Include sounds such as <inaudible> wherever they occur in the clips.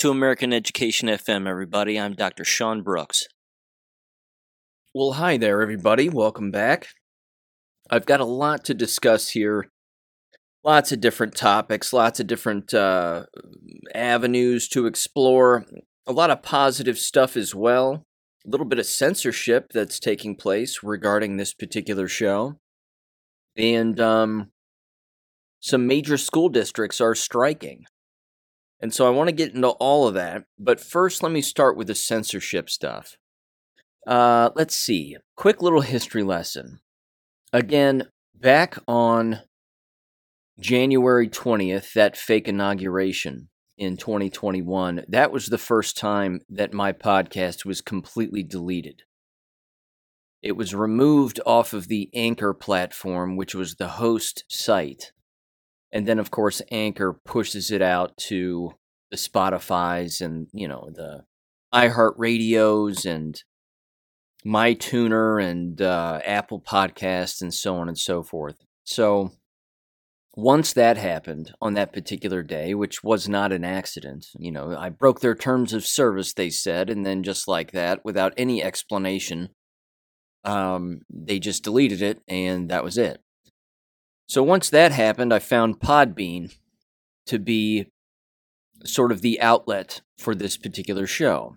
To American Education FM, everybody. I'm Dr. Sean Brooks. Well, hi there, everybody. Welcome back. I've got a lot to discuss here. Lots of different topics, lots of different uh, avenues to explore, a lot of positive stuff as well. A little bit of censorship that's taking place regarding this particular show. And um, some major school districts are striking. And so I want to get into all of that. But first, let me start with the censorship stuff. Uh, let's see. Quick little history lesson. Again, back on January 20th, that fake inauguration in 2021, that was the first time that my podcast was completely deleted. It was removed off of the Anchor platform, which was the host site and then of course Anchor pushes it out to the Spotify's and you know the iHeart Radios and MyTuner and uh, Apple Podcasts and so on and so forth. So once that happened on that particular day, which was not an accident, you know, I broke their terms of service, they said, and then just like that, without any explanation, um, they just deleted it, and that was it. So once that happened, I found Podbean to be sort of the outlet for this particular show.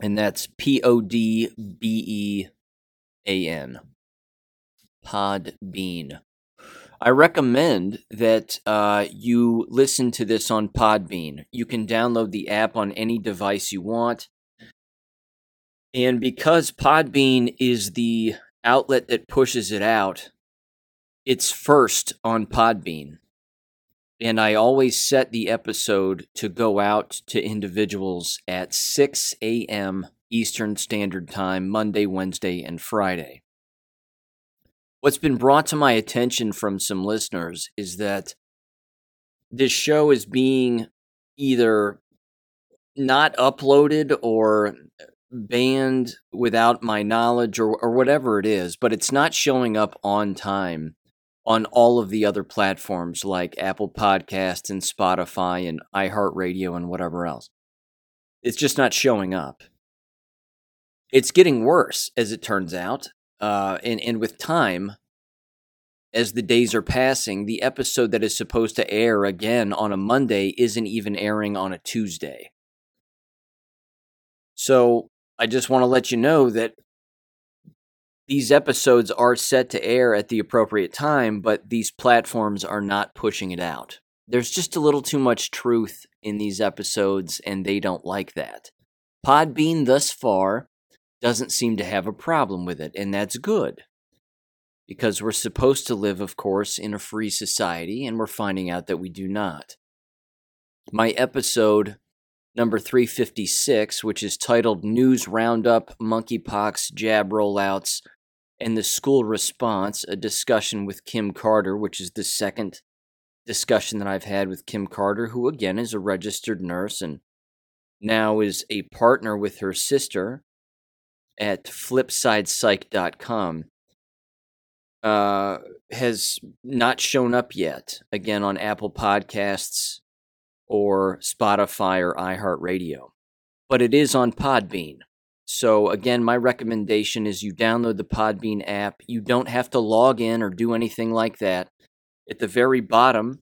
And that's P O D B E A N. Podbean. I recommend that uh, you listen to this on Podbean. You can download the app on any device you want. And because Podbean is the outlet that pushes it out, it's first on Podbean. And I always set the episode to go out to individuals at 6 a.m. Eastern Standard Time, Monday, Wednesday, and Friday. What's been brought to my attention from some listeners is that this show is being either not uploaded or banned without my knowledge or, or whatever it is, but it's not showing up on time on all of the other platforms like Apple Podcasts and Spotify and iHeartRadio and whatever else. It's just not showing up. It's getting worse, as it turns out. Uh, and, and with time, as the days are passing, the episode that is supposed to air again on a Monday isn't even airing on a Tuesday. So I just want to let you know that these episodes are set to air at the appropriate time, but these platforms are not pushing it out. There's just a little too much truth in these episodes, and they don't like that. Podbean, thus far, doesn't seem to have a problem with it, and that's good. Because we're supposed to live, of course, in a free society, and we're finding out that we do not. My episode number 356, which is titled News Roundup Monkeypox Jab Rollouts and the school response, a discussion with Kim Carter, which is the second discussion that I've had with Kim Carter, who again is a registered nurse and now is a partner with her sister at flipsidepsych.com. Uh, has not shown up yet, again, on Apple Podcasts or Spotify or iHeartRadio. But it is on Podbean. So, again, my recommendation is you download the Podbean app. You don't have to log in or do anything like that. At the very bottom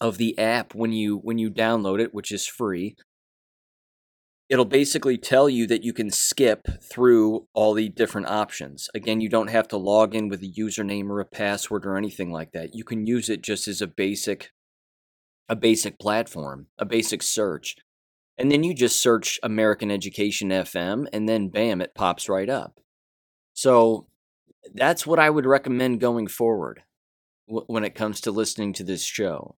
of the app when you when you download it, which is free, it'll basically tell you that you can skip through all the different options. Again, you don't have to log in with a username or a password or anything like that. You can use it just as a basic a basic platform, a basic search. And then you just search American Education FM, and then bam, it pops right up. So that's what I would recommend going forward when it comes to listening to this show.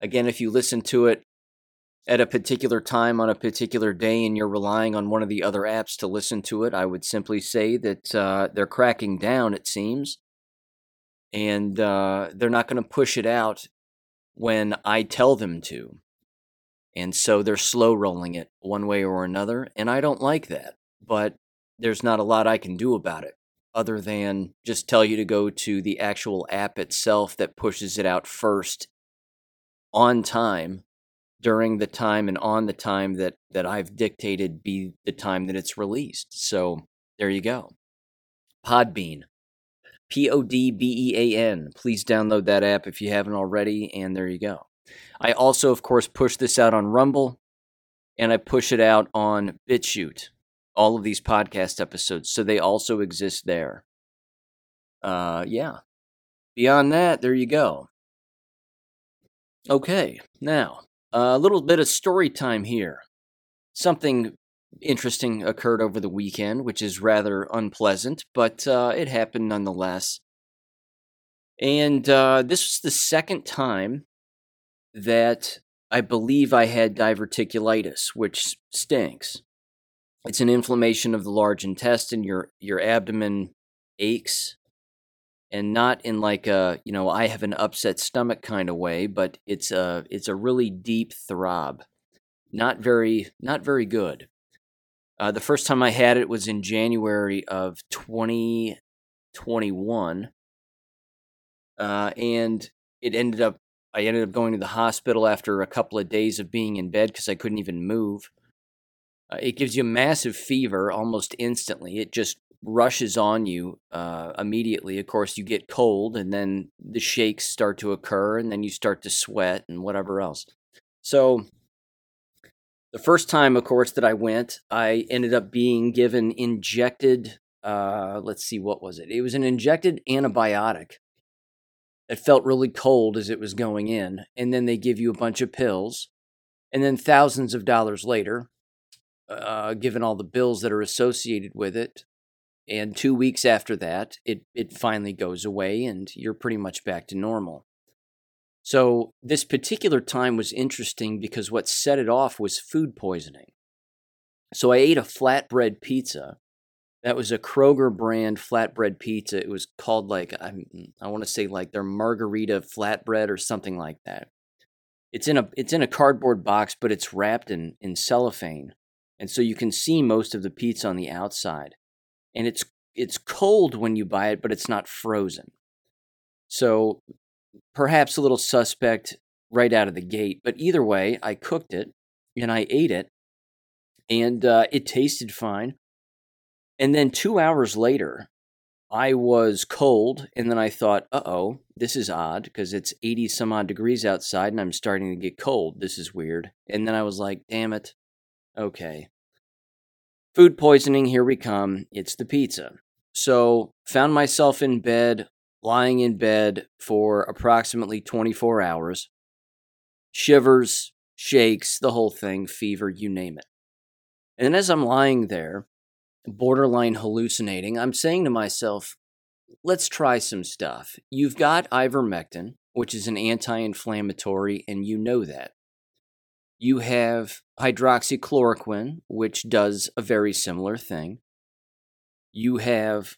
Again, if you listen to it at a particular time on a particular day and you're relying on one of the other apps to listen to it, I would simply say that uh, they're cracking down, it seems. And uh, they're not going to push it out when I tell them to. And so they're slow rolling it one way or another. And I don't like that. But there's not a lot I can do about it other than just tell you to go to the actual app itself that pushes it out first on time during the time and on the time that that I've dictated be the time that it's released. So there you go. Podbean. P O D B E A N. Please download that app if you haven't already, and there you go. I also, of course, push this out on Rumble and I push it out on BitChute, all of these podcast episodes. So they also exist there. Uh, yeah. Beyond that, there you go. Okay, now a little bit of story time here. Something interesting occurred over the weekend, which is rather unpleasant, but uh, it happened nonetheless. And uh, this was the second time that I believe I had diverticulitis, which stinks. It's an inflammation of the large intestine. Your your abdomen aches, and not in like a you know I have an upset stomach kind of way, but it's a it's a really deep throb. Not very not very good. Uh, the first time I had it was in January of 2021, uh, and it ended up I ended up going to the hospital after a couple of days of being in bed because I couldn't even move. Uh, it gives you a massive fever almost instantly. It just rushes on you uh, immediately. Of course, you get cold, and then the shakes start to occur, and then you start to sweat and whatever else. So, the first time, of course, that I went, I ended up being given injected. Uh, let's see, what was it? It was an injected antibiotic it felt really cold as it was going in. And then they give you a bunch of pills. And then thousands of dollars later, uh, given all the bills that are associated with it, and two weeks after that, it, it finally goes away and you're pretty much back to normal. So, this particular time was interesting because what set it off was food poisoning. So, I ate a flatbread pizza that was a Kroger brand flatbread pizza. It was called like I I want to say like their margherita flatbread or something like that. It's in a it's in a cardboard box, but it's wrapped in in cellophane, and so you can see most of the pizza on the outside. And it's it's cold when you buy it, but it's not frozen. So perhaps a little suspect right out of the gate. But either way, I cooked it and I ate it, and uh, it tasted fine. And then two hours later, I was cold, and then I thought, uh oh, this is odd because it's 80 some odd degrees outside and I'm starting to get cold. This is weird. And then I was like, damn it. Okay. Food poisoning, here we come. It's the pizza. So, found myself in bed, lying in bed for approximately 24 hours. Shivers, shakes, the whole thing, fever, you name it. And as I'm lying there, borderline hallucinating, I'm saying to myself, let's try some stuff. You've got ivermectin, which is an anti inflammatory, and you know that. You have hydroxychloroquine, which does a very similar thing. You have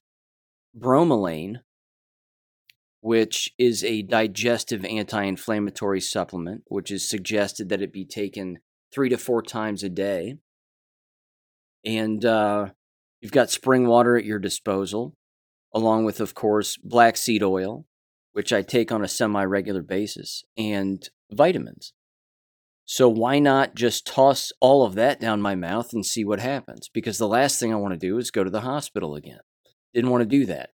bromelain, which is a digestive anti inflammatory supplement, which is suggested that it be taken three to four times a day. And uh, You've got spring water at your disposal, along with, of course, black seed oil, which I take on a semi regular basis, and vitamins. So why not just toss all of that down my mouth and see what happens? Because the last thing I want to do is go to the hospital again. Didn't want to do that.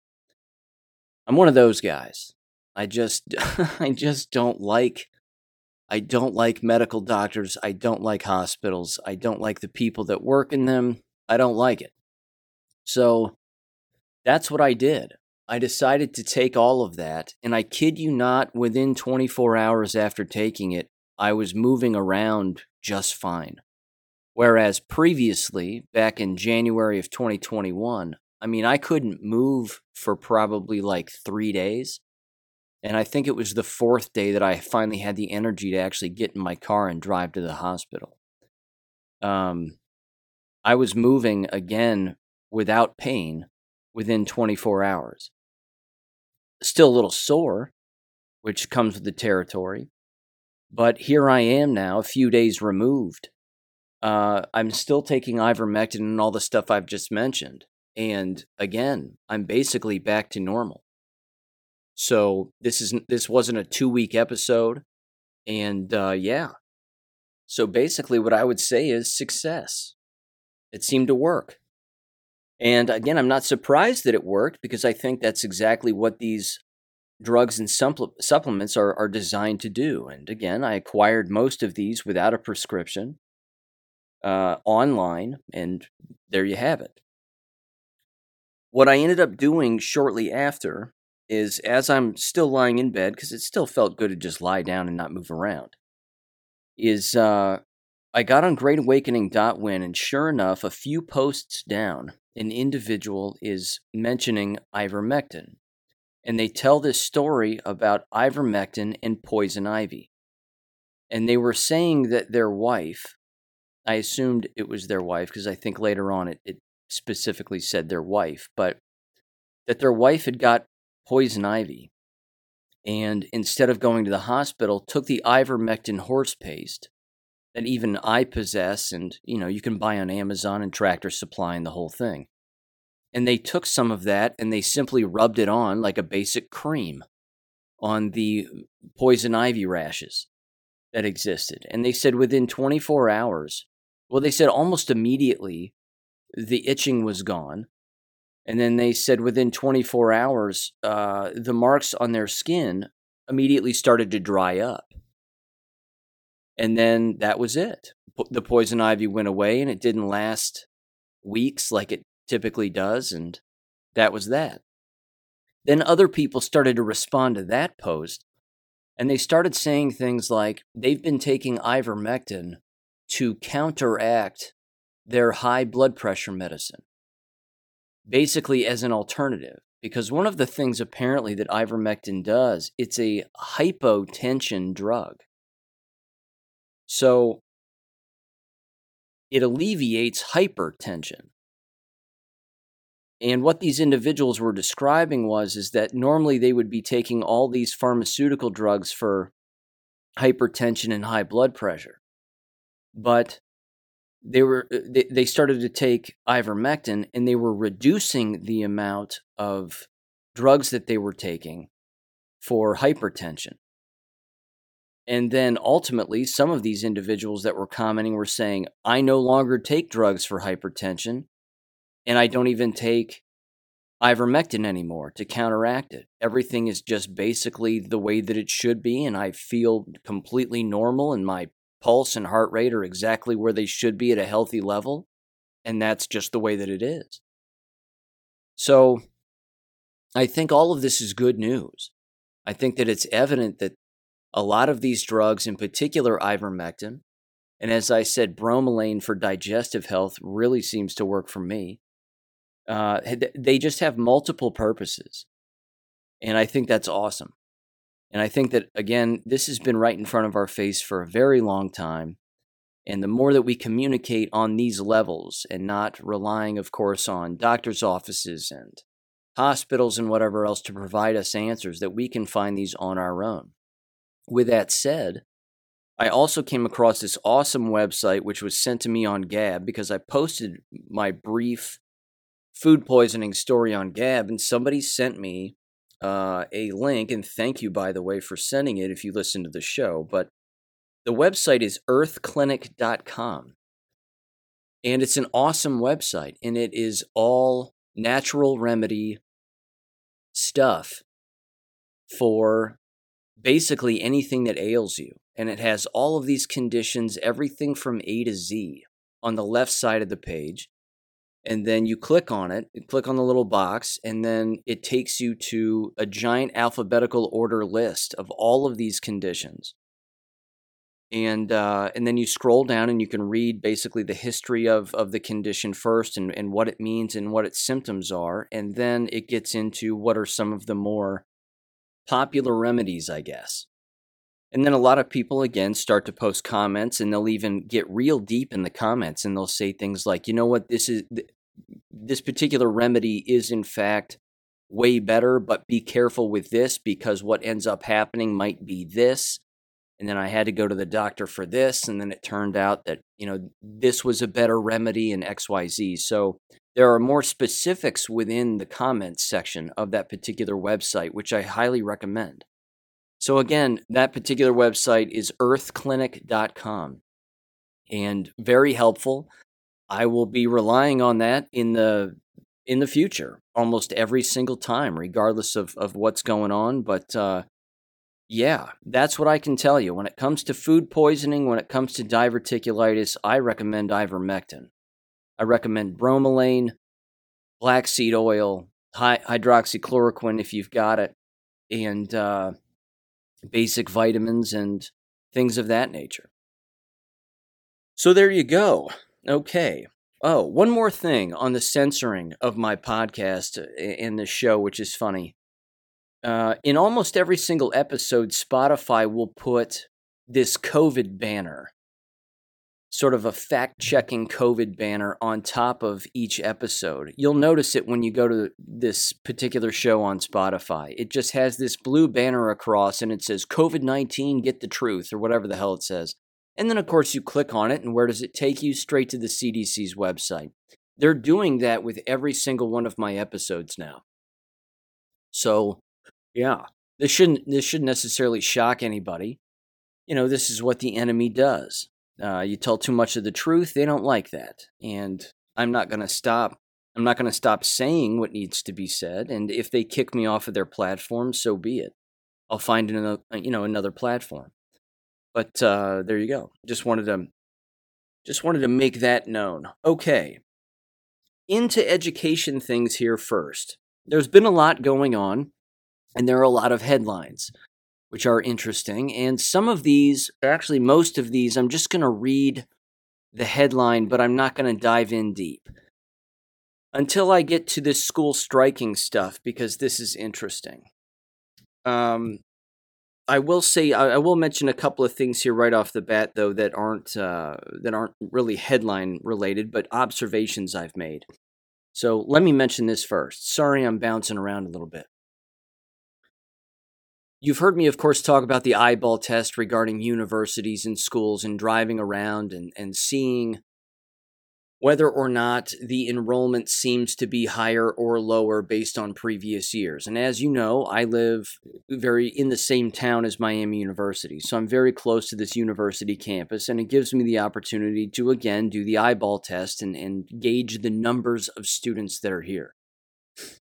I'm one of those guys. I just <laughs> I just don't like I don't like medical doctors. I don't like hospitals. I don't like the people that work in them. I don't like it. So that's what I did. I decided to take all of that, and I kid you not, within 24 hours after taking it, I was moving around just fine. Whereas previously, back in January of 2021, I mean, I couldn't move for probably like three days. And I think it was the fourth day that I finally had the energy to actually get in my car and drive to the hospital. Um, I was moving again without pain within 24 hours. Still a little sore, which comes with the territory, but here I am now, a few days removed. Uh, I'm still taking ivermectin and all the stuff I've just mentioned. And again, I'm basically back to normal. So this is this wasn't a two week episode, and uh, yeah. So basically, what I would say is success. It seemed to work. And again, I'm not surprised that it worked because I think that's exactly what these drugs and supple- supplements are, are designed to do. And again, I acquired most of these without a prescription uh, online, and there you have it. What I ended up doing shortly after is as I'm still lying in bed, because it still felt good to just lie down and not move around, is uh, I got on greatawakening.win, and sure enough, a few posts down, an individual is mentioning ivermectin. And they tell this story about ivermectin and poison ivy. And they were saying that their wife, I assumed it was their wife because I think later on it, it specifically said their wife, but that their wife had got poison ivy and instead of going to the hospital took the ivermectin horse paste that even I possess and you know you can buy on Amazon and Tractor Supply and the whole thing. And they took some of that and they simply rubbed it on like a basic cream on the poison ivy rashes that existed. And they said within 24 hours, well, they said almost immediately the itching was gone. And then they said within 24 hours, uh, the marks on their skin immediately started to dry up. And then that was it. The poison ivy went away and it didn't last weeks like it typically does. And that was that. Then other people started to respond to that post and they started saying things like they've been taking ivermectin to counteract their high blood pressure medicine, basically as an alternative. Because one of the things apparently that ivermectin does, it's a hypotension drug. So it alleviates hypertension. And what these individuals were describing was is that normally they would be taking all these pharmaceutical drugs for hypertension and high blood pressure. But they were uh, they, they started to take ivermectin and they were reducing the amount of drugs that they were taking for hypertension. And then ultimately, some of these individuals that were commenting were saying, I no longer take drugs for hypertension, and I don't even take ivermectin anymore to counteract it. Everything is just basically the way that it should be, and I feel completely normal, and my pulse and heart rate are exactly where they should be at a healthy level. And that's just the way that it is. So I think all of this is good news. I think that it's evident that a lot of these drugs, in particular ivermectin, and as I said, bromelain for digestive health really seems to work for me. Uh, they just have multiple purposes. And I think that's awesome. And I think that, again, this has been right in front of our face for a very long time. And the more that we communicate on these levels and not relying, of course, on doctors' offices and hospitals and whatever else to provide us answers, that we can find these on our own. With that said, I also came across this awesome website which was sent to me on Gab because I posted my brief food poisoning story on Gab, and somebody sent me uh, a link, and thank you, by the way, for sending it if you listen to the show. But the website is earthclinic.com. And it's an awesome website, and it is all natural remedy stuff for basically anything that ails you. And it has all of these conditions, everything from A to Z on the left side of the page and then you click on it, click on the little box, and then it takes you to a giant alphabetical order list of all of these conditions. And uh, and then you scroll down and you can read basically the history of, of the condition first and, and what it means and what its symptoms are. And then it gets into what are some of the more popular remedies, I guess. And then a lot of people, again, start to post comments and they'll even get real deep in the comments and they'll say things like, you know what, this is this particular remedy is in fact way better, but be careful with this because what ends up happening might be this. And then I had to go to the doctor for this. And then it turned out that, you know, this was a better remedy in XYZ. So there are more specifics within the comments section of that particular website, which I highly recommend. So, again, that particular website is earthclinic.com. and very helpful. I will be relying on that in the in the future almost every single time, regardless of, of what's going on. But uh, yeah, that's what I can tell you. When it comes to food poisoning, when it comes to diverticulitis, I recommend ivermectin. I recommend bromelain, black seed oil, hydroxychloroquine if you've got it, and uh, basic vitamins and things of that nature. So there you go. Okay. Oh, one more thing on the censoring of my podcast uh, in the show, which is funny. Uh, in almost every single episode, Spotify will put this COVID banner, sort of a fact checking COVID banner on top of each episode. You'll notice it when you go to this particular show on Spotify. It just has this blue banner across and it says COVID 19, get the truth, or whatever the hell it says. And then, of course, you click on it, and where does it take you? Straight to the CDC's website. They're doing that with every single one of my episodes now. So, yeah, this shouldn't this shouldn't necessarily shock anybody. You know, this is what the enemy does. Uh, you tell too much of the truth, they don't like that, and I'm not going to stop. I'm not going to stop saying what needs to be said, and if they kick me off of their platform, so be it. I'll find another, you know, another platform. But uh, there you go. Just wanted to just wanted to make that known. Okay. Into education things here first. There's been a lot going on, and there are a lot of headlines, which are interesting. And some of these, actually, most of these, I'm just going to read the headline, but I'm not going to dive in deep until I get to this school striking stuff because this is interesting. Um, I will say I, will mention a couple of things here right off the bat, though that aren't uh, that aren't really headline related, but observations I've made. So let me mention this first. Sorry, I'm bouncing around a little bit. You've heard me, of course, talk about the eyeball test regarding universities and schools and driving around and, and seeing whether or not the enrollment seems to be higher or lower based on previous years. And as you know, I live very in the same town as Miami University, so I'm very close to this university campus, and it gives me the opportunity to again do the eyeball test and, and gauge the numbers of students that are here.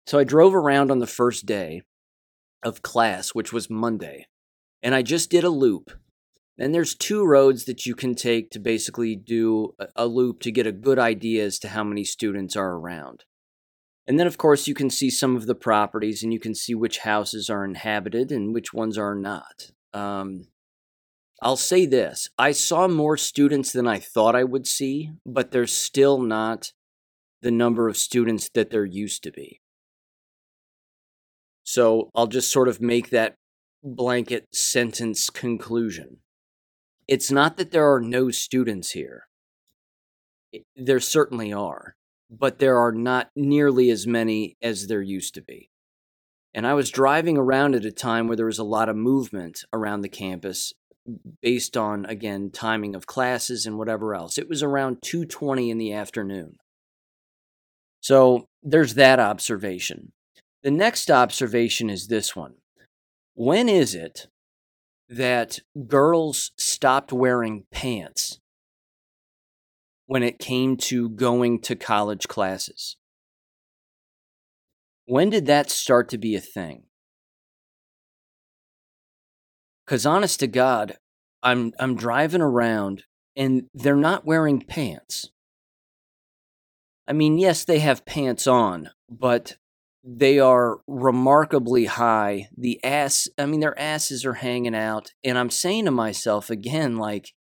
So I drove around on the first day of class, which was Monday, and I just did a loop and there's two roads that you can take to basically do a loop to get a good idea as to how many students are around. And then, of course, you can see some of the properties and you can see which houses are inhabited and which ones are not. Um, I'll say this I saw more students than I thought I would see, but there's still not the number of students that there used to be. So I'll just sort of make that blanket sentence conclusion. It's not that there are no students here. There certainly are, but there are not nearly as many as there used to be. And I was driving around at a time where there was a lot of movement around the campus based on again timing of classes and whatever else. It was around 2:20 in the afternoon. So there's that observation. The next observation is this one. When is it that girls stopped wearing pants when it came to going to college classes. When did that start to be a thing? Cuz honest to God, I'm I'm driving around and they're not wearing pants. I mean, yes, they have pants on, but they are remarkably high. The ass, I mean, their asses are hanging out. And I'm saying to myself again, like,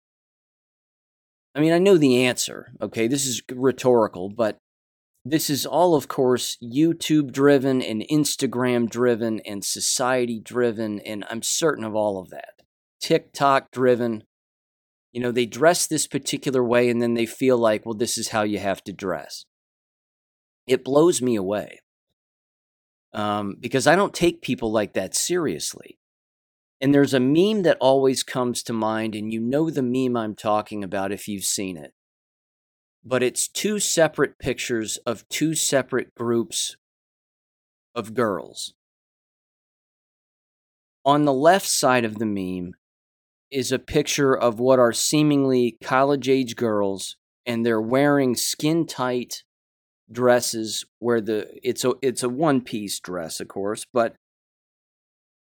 I mean, I know the answer. Okay. This is rhetorical, but this is all, of course, YouTube driven and Instagram driven and society driven. And I'm certain of all of that. TikTok driven. You know, they dress this particular way and then they feel like, well, this is how you have to dress. It blows me away um, because I don't take people like that seriously. And there's a meme that always comes to mind, and you know the meme I'm talking about if you've seen it. But it's two separate pictures of two separate groups of girls. On the left side of the meme is a picture of what are seemingly college age girls, and they're wearing skin tight dresses where the it's a it's a one piece dress, of course, but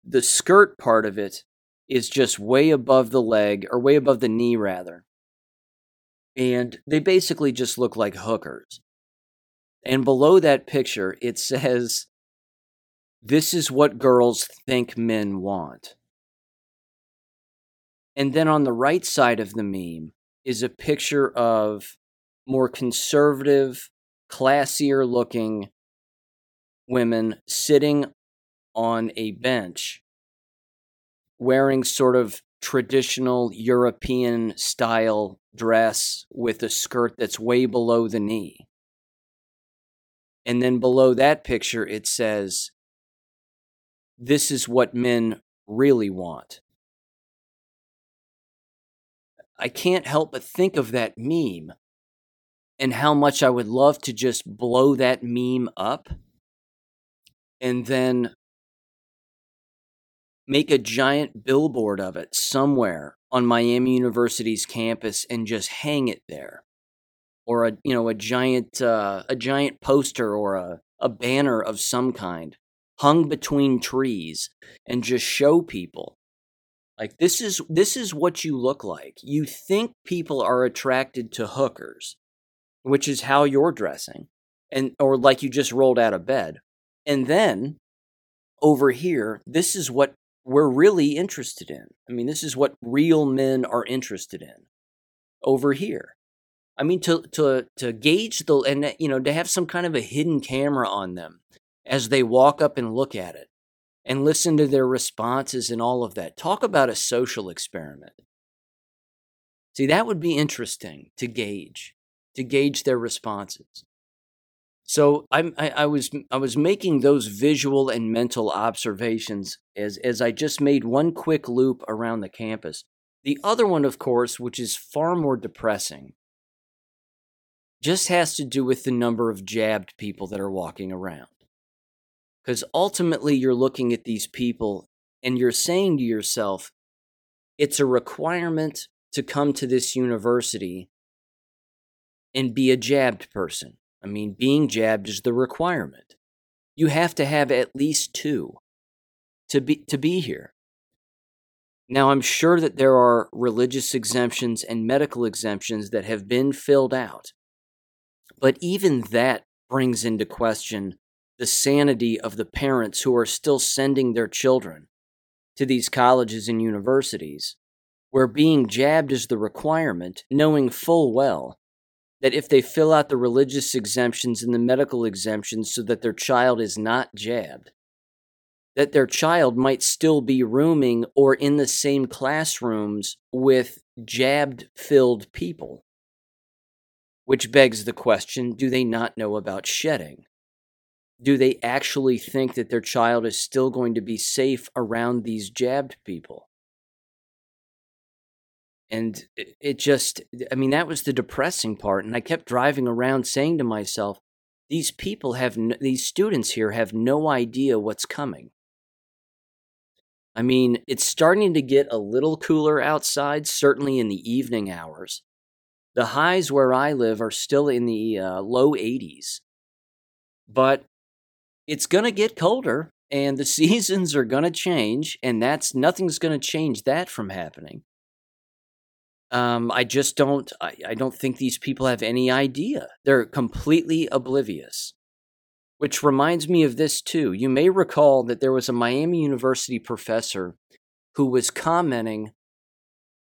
the skirt part of it is just way above the leg or way above the knee rather. And they basically just look like hookers. And below that picture, it says, This is what girls think men want. And then on the right side of the meme is a picture of more conservative, classier looking women sitting on a bench wearing sort of traditional European style dress with a skirt that's way below the knee. And then below that picture, it says, This is what men really want. I can't help but think of that meme and how much I would love to just blow that meme up and then make a giant billboard of it somewhere on Miami University's campus and just hang it there. Or a you know a giant uh, a giant poster or a, a banner of some kind hung between trees and just show people. Like this is this is what you look like. You think people are attracted to hookers which is how you're dressing and or like you just rolled out of bed and then over here this is what we're really interested in. I mean, this is what real men are interested in over here. I mean, to to to gauge the and uh, you know to have some kind of a hidden camera on them as they walk up and look at it and listen to their responses and all of that. Talk about a social experiment. See, that would be interesting to gauge, to gauge their responses. So I'm, I, I, was I was making those visual and mental observations as as I just made one quick loop around the campus. The other one, of course, which is far more depressing, just has to do with the number of jabbed people that are walking around. Because ultimately, you're looking at these people and you're saying to yourself, it's a requirement to come to this university and be a jabbed person I mean, being jabbed is the requirement. You have to have at least two to be to be here. Now, I'm sure that there are religious exemptions and medical exemptions that have been filled out. But even that brings into question the sanity of the parents who are still sending their children to these colleges and universities, where being jabbed is the requirement, knowing full well that if they fill out the religious exemptions and the medical exemptions so that their child is not jabbed, that their child might still be rooming or in the same classrooms with jabbed filled people. Which begs the question do they not know about shedding? Do they actually think that their child is still going to be safe around these jabbed people? And it just i mean that was the depressing part and i kept driving around saying to myself these people have these students here have no idea what's coming. I mean it's starting to get a little cooler outside certainly in the evening hours. The highs where i live are still in the uh, low 80s but it's going to get colder and the <laughs> seasons are going to change and that's nothing's going to change that from happening um, I just don't. I, I don't think these people have any idea. They're completely oblivious. Which reminds me of this too. You may recall that there was a Miami University professor who was commenting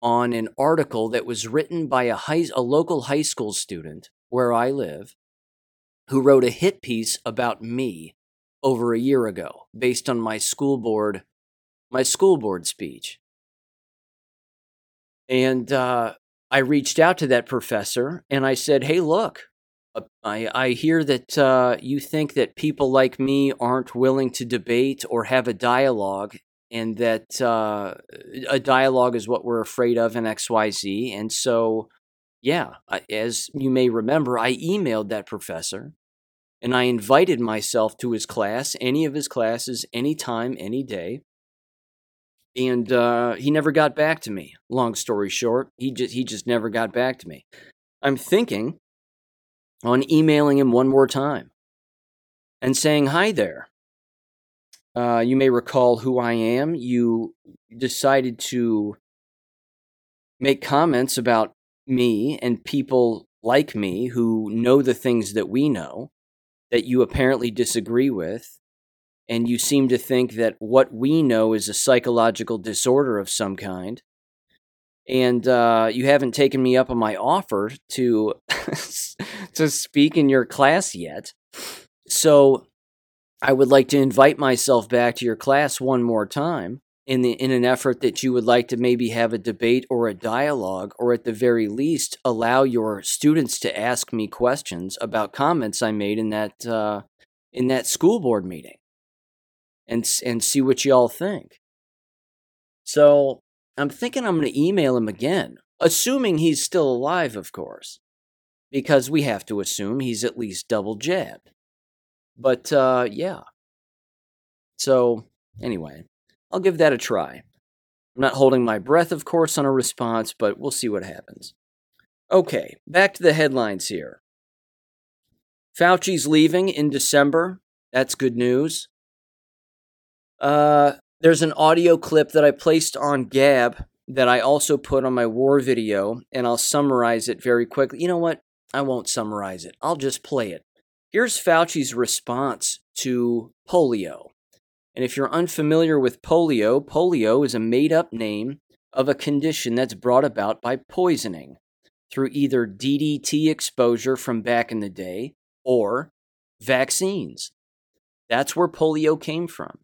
on an article that was written by a high, a local high school student where I live, who wrote a hit piece about me over a year ago based on my school board my school board speech. And uh, I reached out to that professor and I said, "Hey, look, uh, I, I hear that uh, you think that people like me aren't willing to debate or have a dialogue, and that uh, a dialogue is what we're afraid of in XYZ. And so, yeah, as you may remember, I emailed that professor and I invited myself to his class, any of his classes, anytime, any day. And uh, he never got back to me. Long story short, he just he just never got back to me. I'm thinking on emailing him one more time and saying hi there. Uh, you may recall who I am. You decided to make comments about me and people like me who know the things that we know that you apparently disagree with. And you seem to think that what we know is a psychological disorder of some kind. And uh, you haven't taken me up on my offer to <laughs> to speak in your class yet. So I would like to invite myself back to your class one more time in the in an effort that you would like to maybe have a debate or a dialogue or at the very least allow your students to ask me questions about comments I made in that uh, in that school board meeting and and see what y'all think. So, I'm thinking I'm going to email him again, assuming he's still alive, of course, because we have to assume he's at least double jabbed. But uh, yeah. So, anyway, I'll give that a try. I'm not holding my breath, of course, on a response, but we'll see what happens. Okay, back to the headlines here. Fauci's leaving in December. That's good news. Uh, there's an audio clip that I placed on Gab that I also put on my war video, and I'll summarize it very quickly. You know what? I won't summarize it. I'll just play it. Here's Fauci's response to polio. And if you're unfamiliar with polio, polio is a made up name of a condition that's brought about by poisoning through either DDT exposure from back in the day or vaccines. That's where polio came from.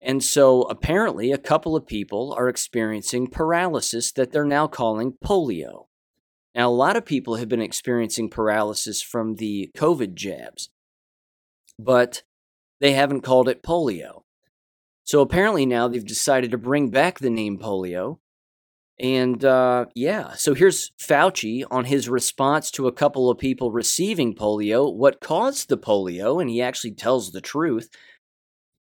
And so apparently, a couple of people are experiencing paralysis that they're now calling polio. Now, a lot of people have been experiencing paralysis from the COVID jabs, but they haven't called it polio. So apparently now they've decided to bring back the name polio. And uh, yeah, so here's Fauci on his response to a couple of people receiving polio, what caused the polio, and he actually tells the truth.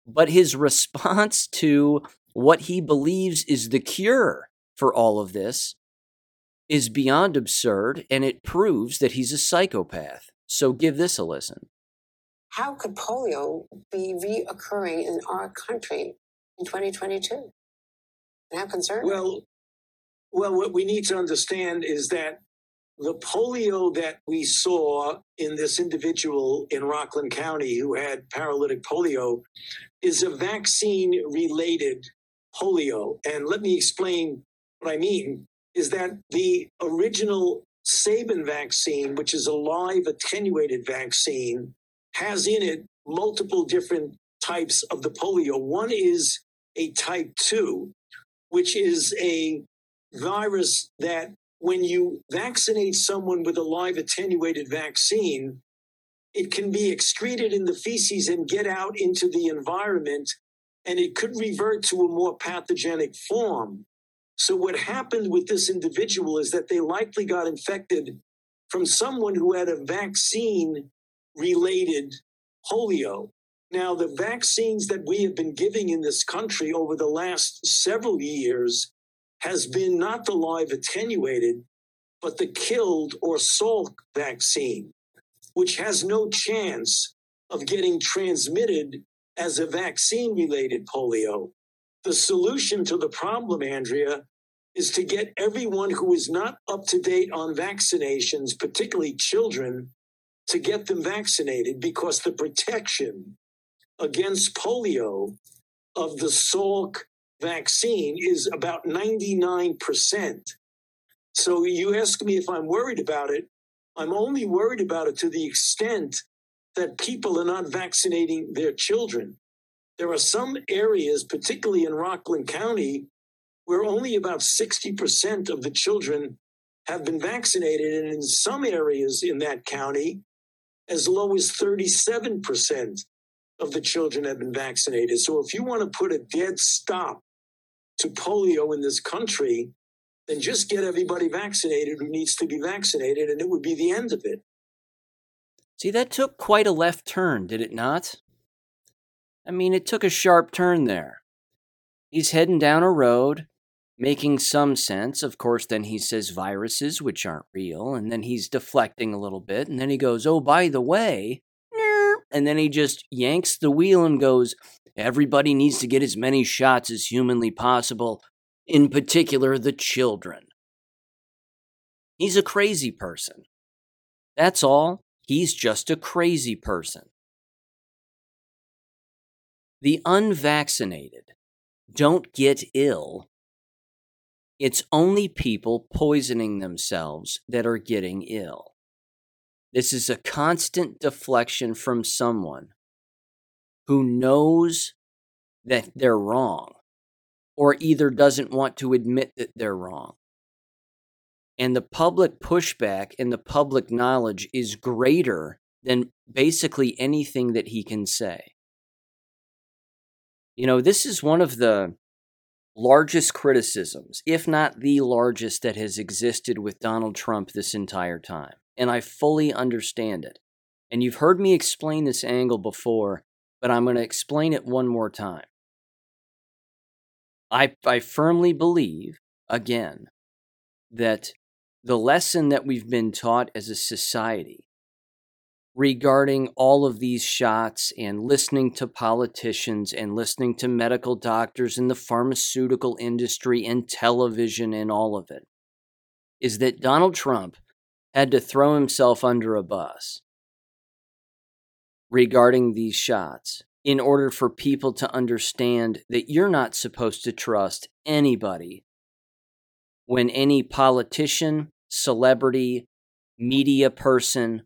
But his response to what he believes is the cure for all of this is beyond absurd, and it proves that he's a psychopath. So give this a listen how could polio be reoccurring in our country in 2022? And how concerned? Well, well, what we need to understand is that the polio that we saw in this individual in Rockland County who had paralytic polio is a vaccine related polio. And let me explain what I mean is that the original Sabin vaccine, which is a live attenuated vaccine, has in it multiple different types of the polio. One is a type 2, which is a virus that when you vaccinate someone with a live attenuated vaccine, it can be excreted in the feces and get out into the environment, and it could revert to a more pathogenic form. So, what happened with this individual is that they likely got infected from someone who had a vaccine related polio. Now, the vaccines that we have been giving in this country over the last several years has been not the live attenuated, but the killed or Salk vaccine, which has no chance of getting transmitted as a vaccine related polio. The solution to the problem, Andrea, is to get everyone who is not up to date on vaccinations, particularly children, to get them vaccinated because the protection against polio of the Salk vaccine is about 99%. So you ask me if I'm worried about it. I'm only worried about it to the extent that people are not vaccinating their children. There are some areas, particularly in Rockland County, where only about 60% of the children have been vaccinated. And in some areas in that county, as low as 37% of the children have been vaccinated. So if you want to put a dead stop to polio in this country, then just get everybody vaccinated who needs to be vaccinated, and it would be the end of it. See, that took quite a left turn, did it not? I mean, it took a sharp turn there. he's heading down a road making some sense. Of course, then he says viruses, which aren't real, and then he's deflecting a little bit, and then he goes, Oh, by the way, and then he just yanks the wheel and goes, Everybody needs to get as many shots as humanly possible, in particular the children. He's a crazy person. That's all. He's just a crazy person. The unvaccinated don't get ill it's only people poisoning themselves that are getting ill. This is a constant deflection from someone who knows that they're wrong or either doesn't want to admit that they're wrong. And the public pushback and the public knowledge is greater than basically anything that he can say. You know, this is one of the largest criticisms, if not the largest, that has existed with Donald Trump this entire time. And I fully understand it. And you've heard me explain this angle before, but I'm going to explain it one more time. I, I firmly believe, again, that the lesson that we've been taught as a society regarding all of these shots and listening to politicians and listening to medical doctors in the pharmaceutical industry and television and all of it is that Donald Trump had to throw himself under a bus regarding these shots in order for people to understand that you're not supposed to trust anybody when any politician, celebrity, media person,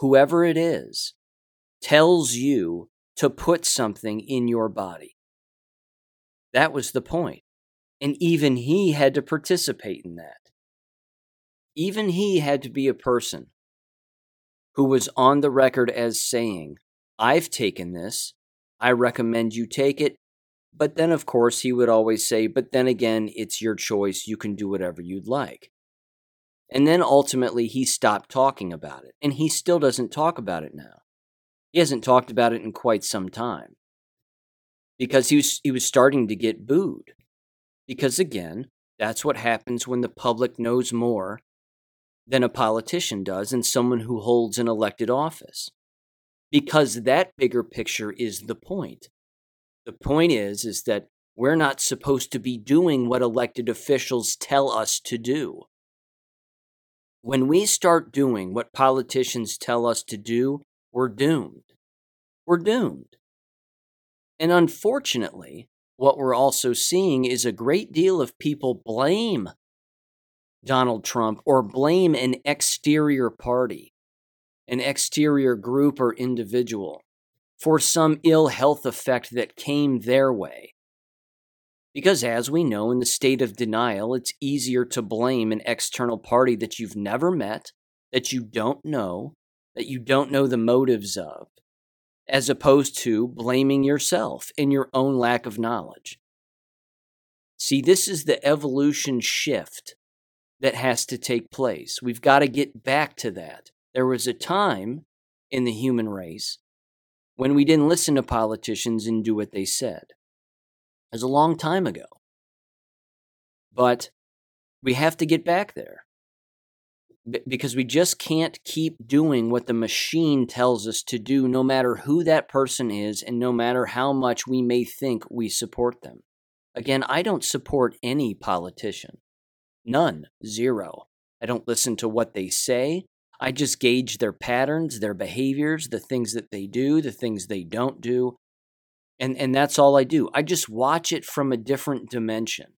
whoever it is, tells you to put something in your body. That was the point. And even he had to participate in that. Even he had to be a person who was on the record as saying, I've taken this. I recommend you take it. But then, of course, he would always say, But then again, it's your choice. You can do whatever you'd like. And then ultimately, he stopped talking about it. And he still doesn't talk about it now. He hasn't talked about it in quite some time because he was, he was starting to get booed. Because again, that's what happens when the public knows more than a politician does and someone who holds an elected office. Because that bigger picture is the point. The point is is that we're not supposed to be doing what elected officials tell us to do. When we start doing what politicians tell us to do, we're doomed. We're doomed. And unfortunately, what we're also seeing is a great deal of people blame Donald Trump or blame an exterior party, an exterior group or individual for some ill health effect that came their way. Because, as we know, in the state of denial, it's easier to blame an external party that you've never met, that you don't know, that you don't know the motives of, as opposed to blaming yourself in your own lack of knowledge. See, this is the evolution shift that has to take place. We've got to get back to that. There was a time in the human race when we didn't listen to politicians and do what they said. It was a long time ago. But we have to get back there B- because we just can't keep doing what the machine tells us to do, no matter who that person is and no matter how much we may think we support them. Again, I don't support any politician. None. Zero. I don't listen to what they say. I just gauge their patterns, their behaviors, the things that they do, the things they don't do and and that's all I do. I just watch it from a different dimension.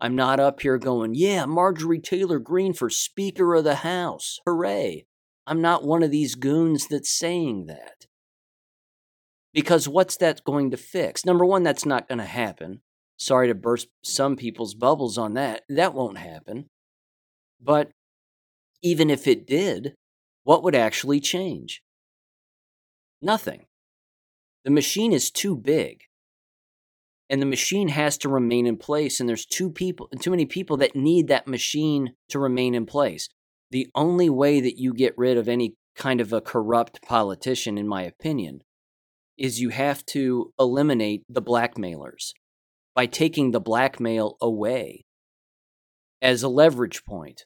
I'm not up here going, "Yeah, Marjorie Taylor Greene for Speaker of the House. Hooray." I'm not one of these goons that's saying that. Because what's that going to fix? Number 1, that's not going to happen. Sorry to burst some people's bubbles on that. That won't happen. But even if it did, what would actually change? Nothing. The machine is too big. And the machine has to remain in place and there's too people too many people that need that machine to remain in place. The only way that you get rid of any kind of a corrupt politician in my opinion is you have to eliminate the blackmailers by taking the blackmail away as a leverage point.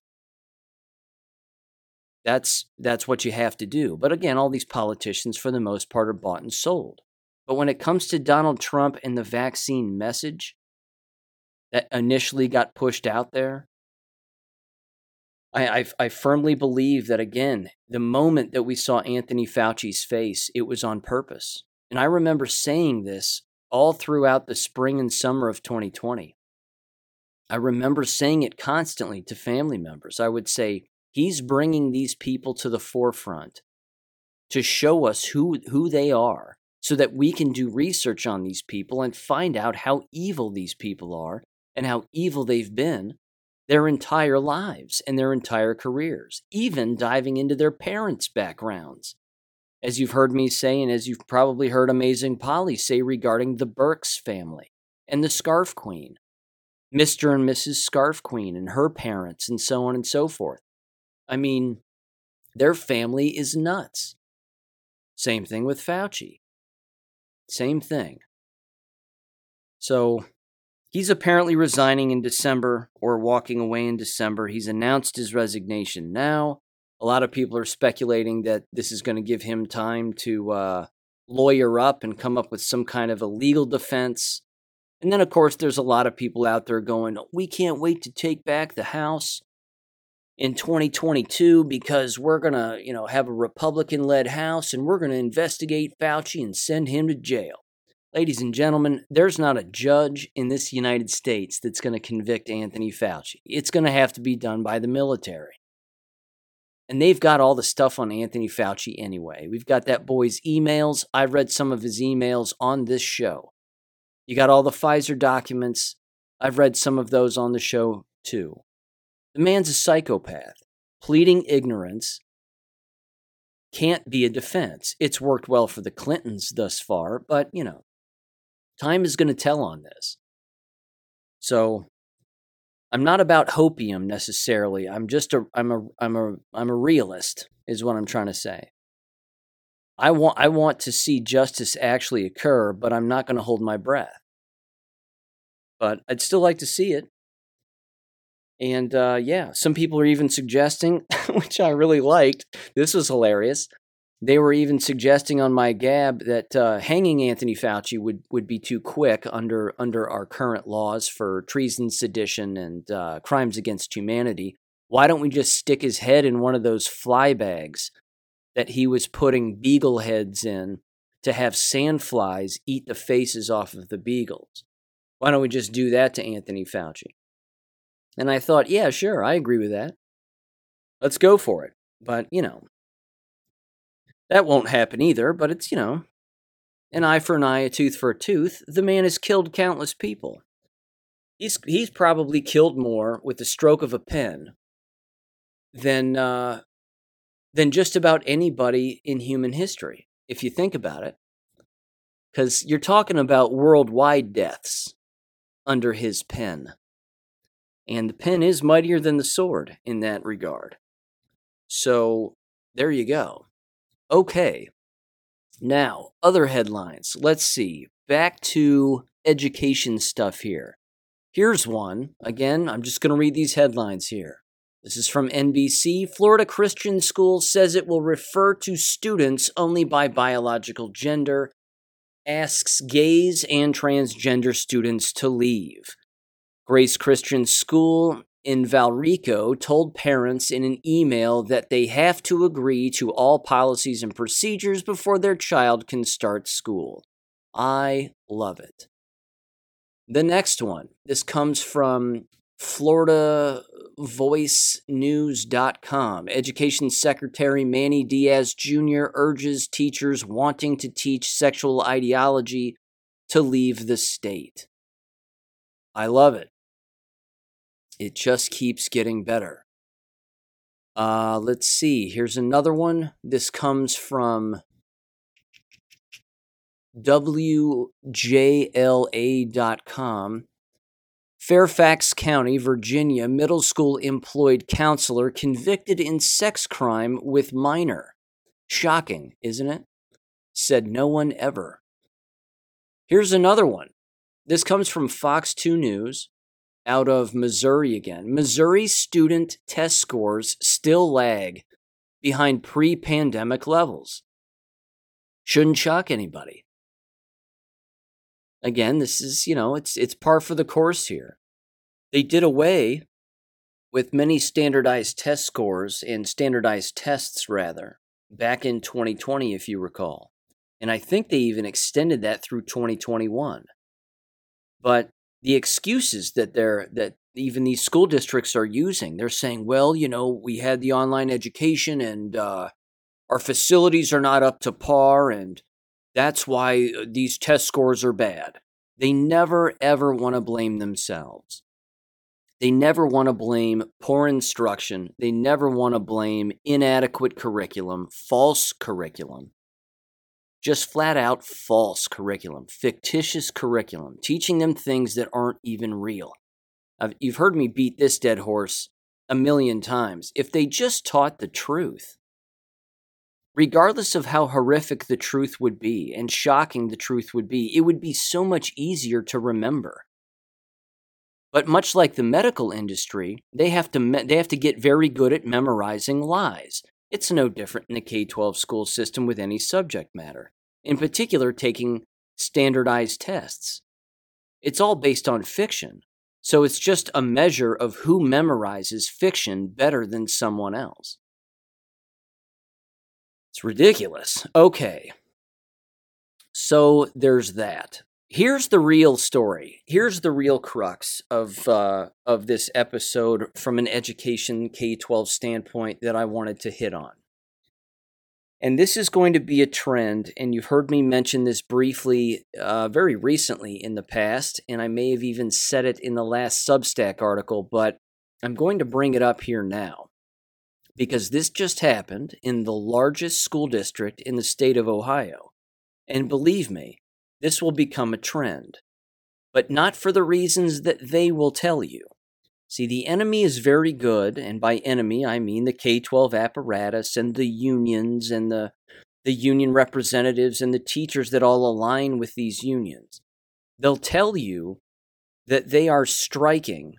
That's that's what you have to do. But again, all these politicians for the most part are bought and sold. But when it comes to Donald Trump and the vaccine message that initially got pushed out there, I, I, I firmly believe that again, the moment that we saw Anthony Fauci's face, it was on purpose. And I remember saying this all throughout the spring and summer of 2020. I remember saying it constantly to family members. I would say, He's bringing these people to the forefront to show us who, who they are so that we can do research on these people and find out how evil these people are and how evil they've been their entire lives and their entire careers, even diving into their parents' backgrounds. As you've heard me say, and as you've probably heard Amazing Polly say regarding the Birx family and the Scarf Queen, Mr. and Mrs. Scarf Queen and her parents, and so on and so forth. I mean, their family is nuts. Same thing with Fauci. Same thing. So he's apparently resigning in December or walking away in December. He's announced his resignation now. A lot of people are speculating that this is going to give him time to uh, lawyer up and come up with some kind of a legal defense. And then, of course, there's a lot of people out there going, We can't wait to take back the House in 2022 because we're going to, you know, have a Republican led House and we're going to investigate Fauci and send him to jail. Ladies and gentlemen, there's not a judge in this United States that's going to convict Anthony Fauci. It's going to have to be done by the military. And they've got all the stuff on Anthony Fauci anyway. We've got that boy's emails. I've read some of his emails on this show. You got all the Pfizer documents. I've read some of those on the show too. The man's a psychopath. Pleading ignorance can't be a defense. It's worked well for the Clintons thus far, but, you know, time is going to tell on this. So I'm not about hopium necessarily. I'm just a I'm a I'm a I'm a realist is what I'm trying to say. I want I want to see justice actually occur, but I'm not going to hold my breath. But I'd still like to see it. And uh, yeah, some people are even suggesting, <laughs> which I really liked. This was hilarious. They were even suggesting on my Gab that uh, hanging Anthony Fauci would, would be too quick under under our current laws for treason, sedition, and uh, crimes against humanity. Why don't we just stick his head in one of those fly bags that he was putting beagle heads in to have sandflies eat the faces off of the beagles? Why don't we just do that to Anthony Fauci? And I thought, yeah, sure, I agree with that. Let's go for it. But, you know, that won't happen either, but it's, you know, an eye for an eye, a tooth for a tooth. The man has killed countless people. He's, he's probably killed more with the stroke of a pen than, uh, than just about anybody in human history, if you think about it. Because you're talking about worldwide deaths under his pen. And the pen is mightier than the sword in that regard. So there you go. Okay. Now, other headlines. Let's see. Back to education stuff here. Here's one. Again, I'm just going to read these headlines here. This is from NBC. Florida Christian School says it will refer to students only by biological gender, asks gays and transgender students to leave. Grace Christian School in Valrico told parents in an email that they have to agree to all policies and procedures before their child can start school. I love it. The next one. This comes from FloridaVoiceNews.com. Education Secretary Manny Diaz Jr. urges teachers wanting to teach sexual ideology to leave the state. I love it. It just keeps getting better. Uh, let's see. Here's another one. This comes from WJLA.com. Fairfax County, Virginia, middle school employed counselor convicted in sex crime with minor. Shocking, isn't it? Said no one ever. Here's another one. This comes from Fox 2 News out of Missouri again. Missouri student test scores still lag behind pre pandemic levels. Shouldn't shock anybody. Again, this is, you know, it's it's par for the course here. They did away with many standardized test scores and standardized tests rather back in 2020 if you recall. And I think they even extended that through 2021. But the excuses that they're that even these school districts are using, they're saying, well, you know, we had the online education and uh, our facilities are not up to par, and that's why uh, these test scores are bad. They never ever want to blame themselves. They never want to blame poor instruction. They never want to blame inadequate curriculum, false curriculum just flat out false curriculum, fictitious curriculum, teaching them things that aren't even real. I've, you've heard me beat this dead horse a million times. If they just taught the truth, regardless of how horrific the truth would be and shocking the truth would be, it would be so much easier to remember. But much like the medical industry, they have to me- they have to get very good at memorizing lies. It's no different in the K 12 school system with any subject matter, in particular, taking standardized tests. It's all based on fiction, so it's just a measure of who memorizes fiction better than someone else. It's ridiculous. Okay. So there's that here's the real story. Here's the real crux of uh, of this episode from an education K twelve standpoint that I wanted to hit on. And this is going to be a trend, and you've heard me mention this briefly uh, very recently in the past, and I may have even said it in the last Substack article, but I'm going to bring it up here now because this just happened in the largest school district in the state of Ohio. And believe me, this will become a trend, but not for the reasons that they will tell you. See, the enemy is very good, and by enemy I mean the K 12 apparatus and the unions and the, the union representatives and the teachers that all align with these unions. They'll tell you that they are striking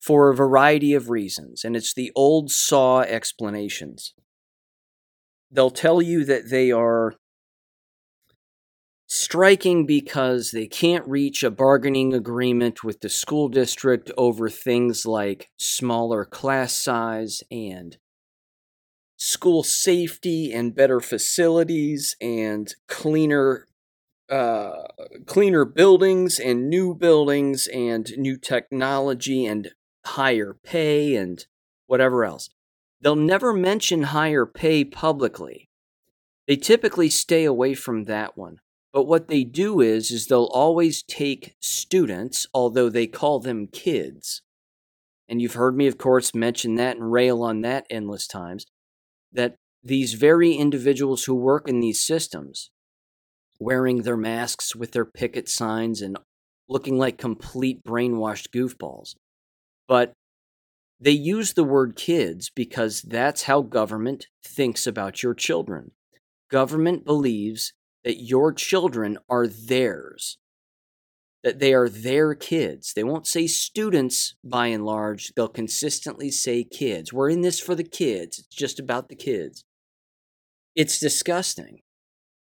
for a variety of reasons, and it's the old saw explanations. They'll tell you that they are striking because they can't reach a bargaining agreement with the school district over things like smaller class size and school safety and better facilities and cleaner uh, cleaner buildings and new buildings and new technology and higher pay and whatever else. They'll never mention higher pay publicly. They typically stay away from that one. But what they do is is they'll always take students, although they call them kids. And you've heard me of course mention that and rail on that endless times that these very individuals who work in these systems wearing their masks with their picket signs and looking like complete brainwashed goofballs. But they use the word kids because that's how government thinks about your children. Government believes that your children are theirs, that they are their kids. They won't say students by and large, they'll consistently say kids. We're in this for the kids, it's just about the kids. It's disgusting.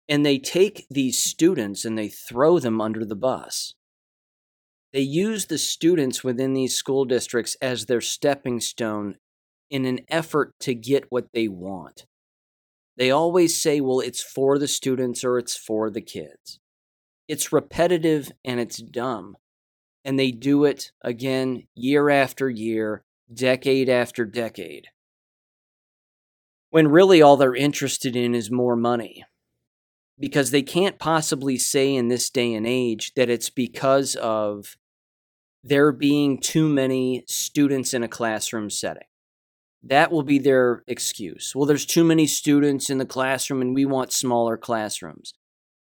And they take these students and they throw them under the bus. They use the students within these school districts as their stepping stone in an effort to get what they want. They always say, well, it's for the students or it's for the kids. It's repetitive and it's dumb. And they do it again year after year, decade after decade. When really all they're interested in is more money. Because they can't possibly say in this day and age that it's because of there being too many students in a classroom setting. That will be their excuse. Well, there's too many students in the classroom and we want smaller classrooms.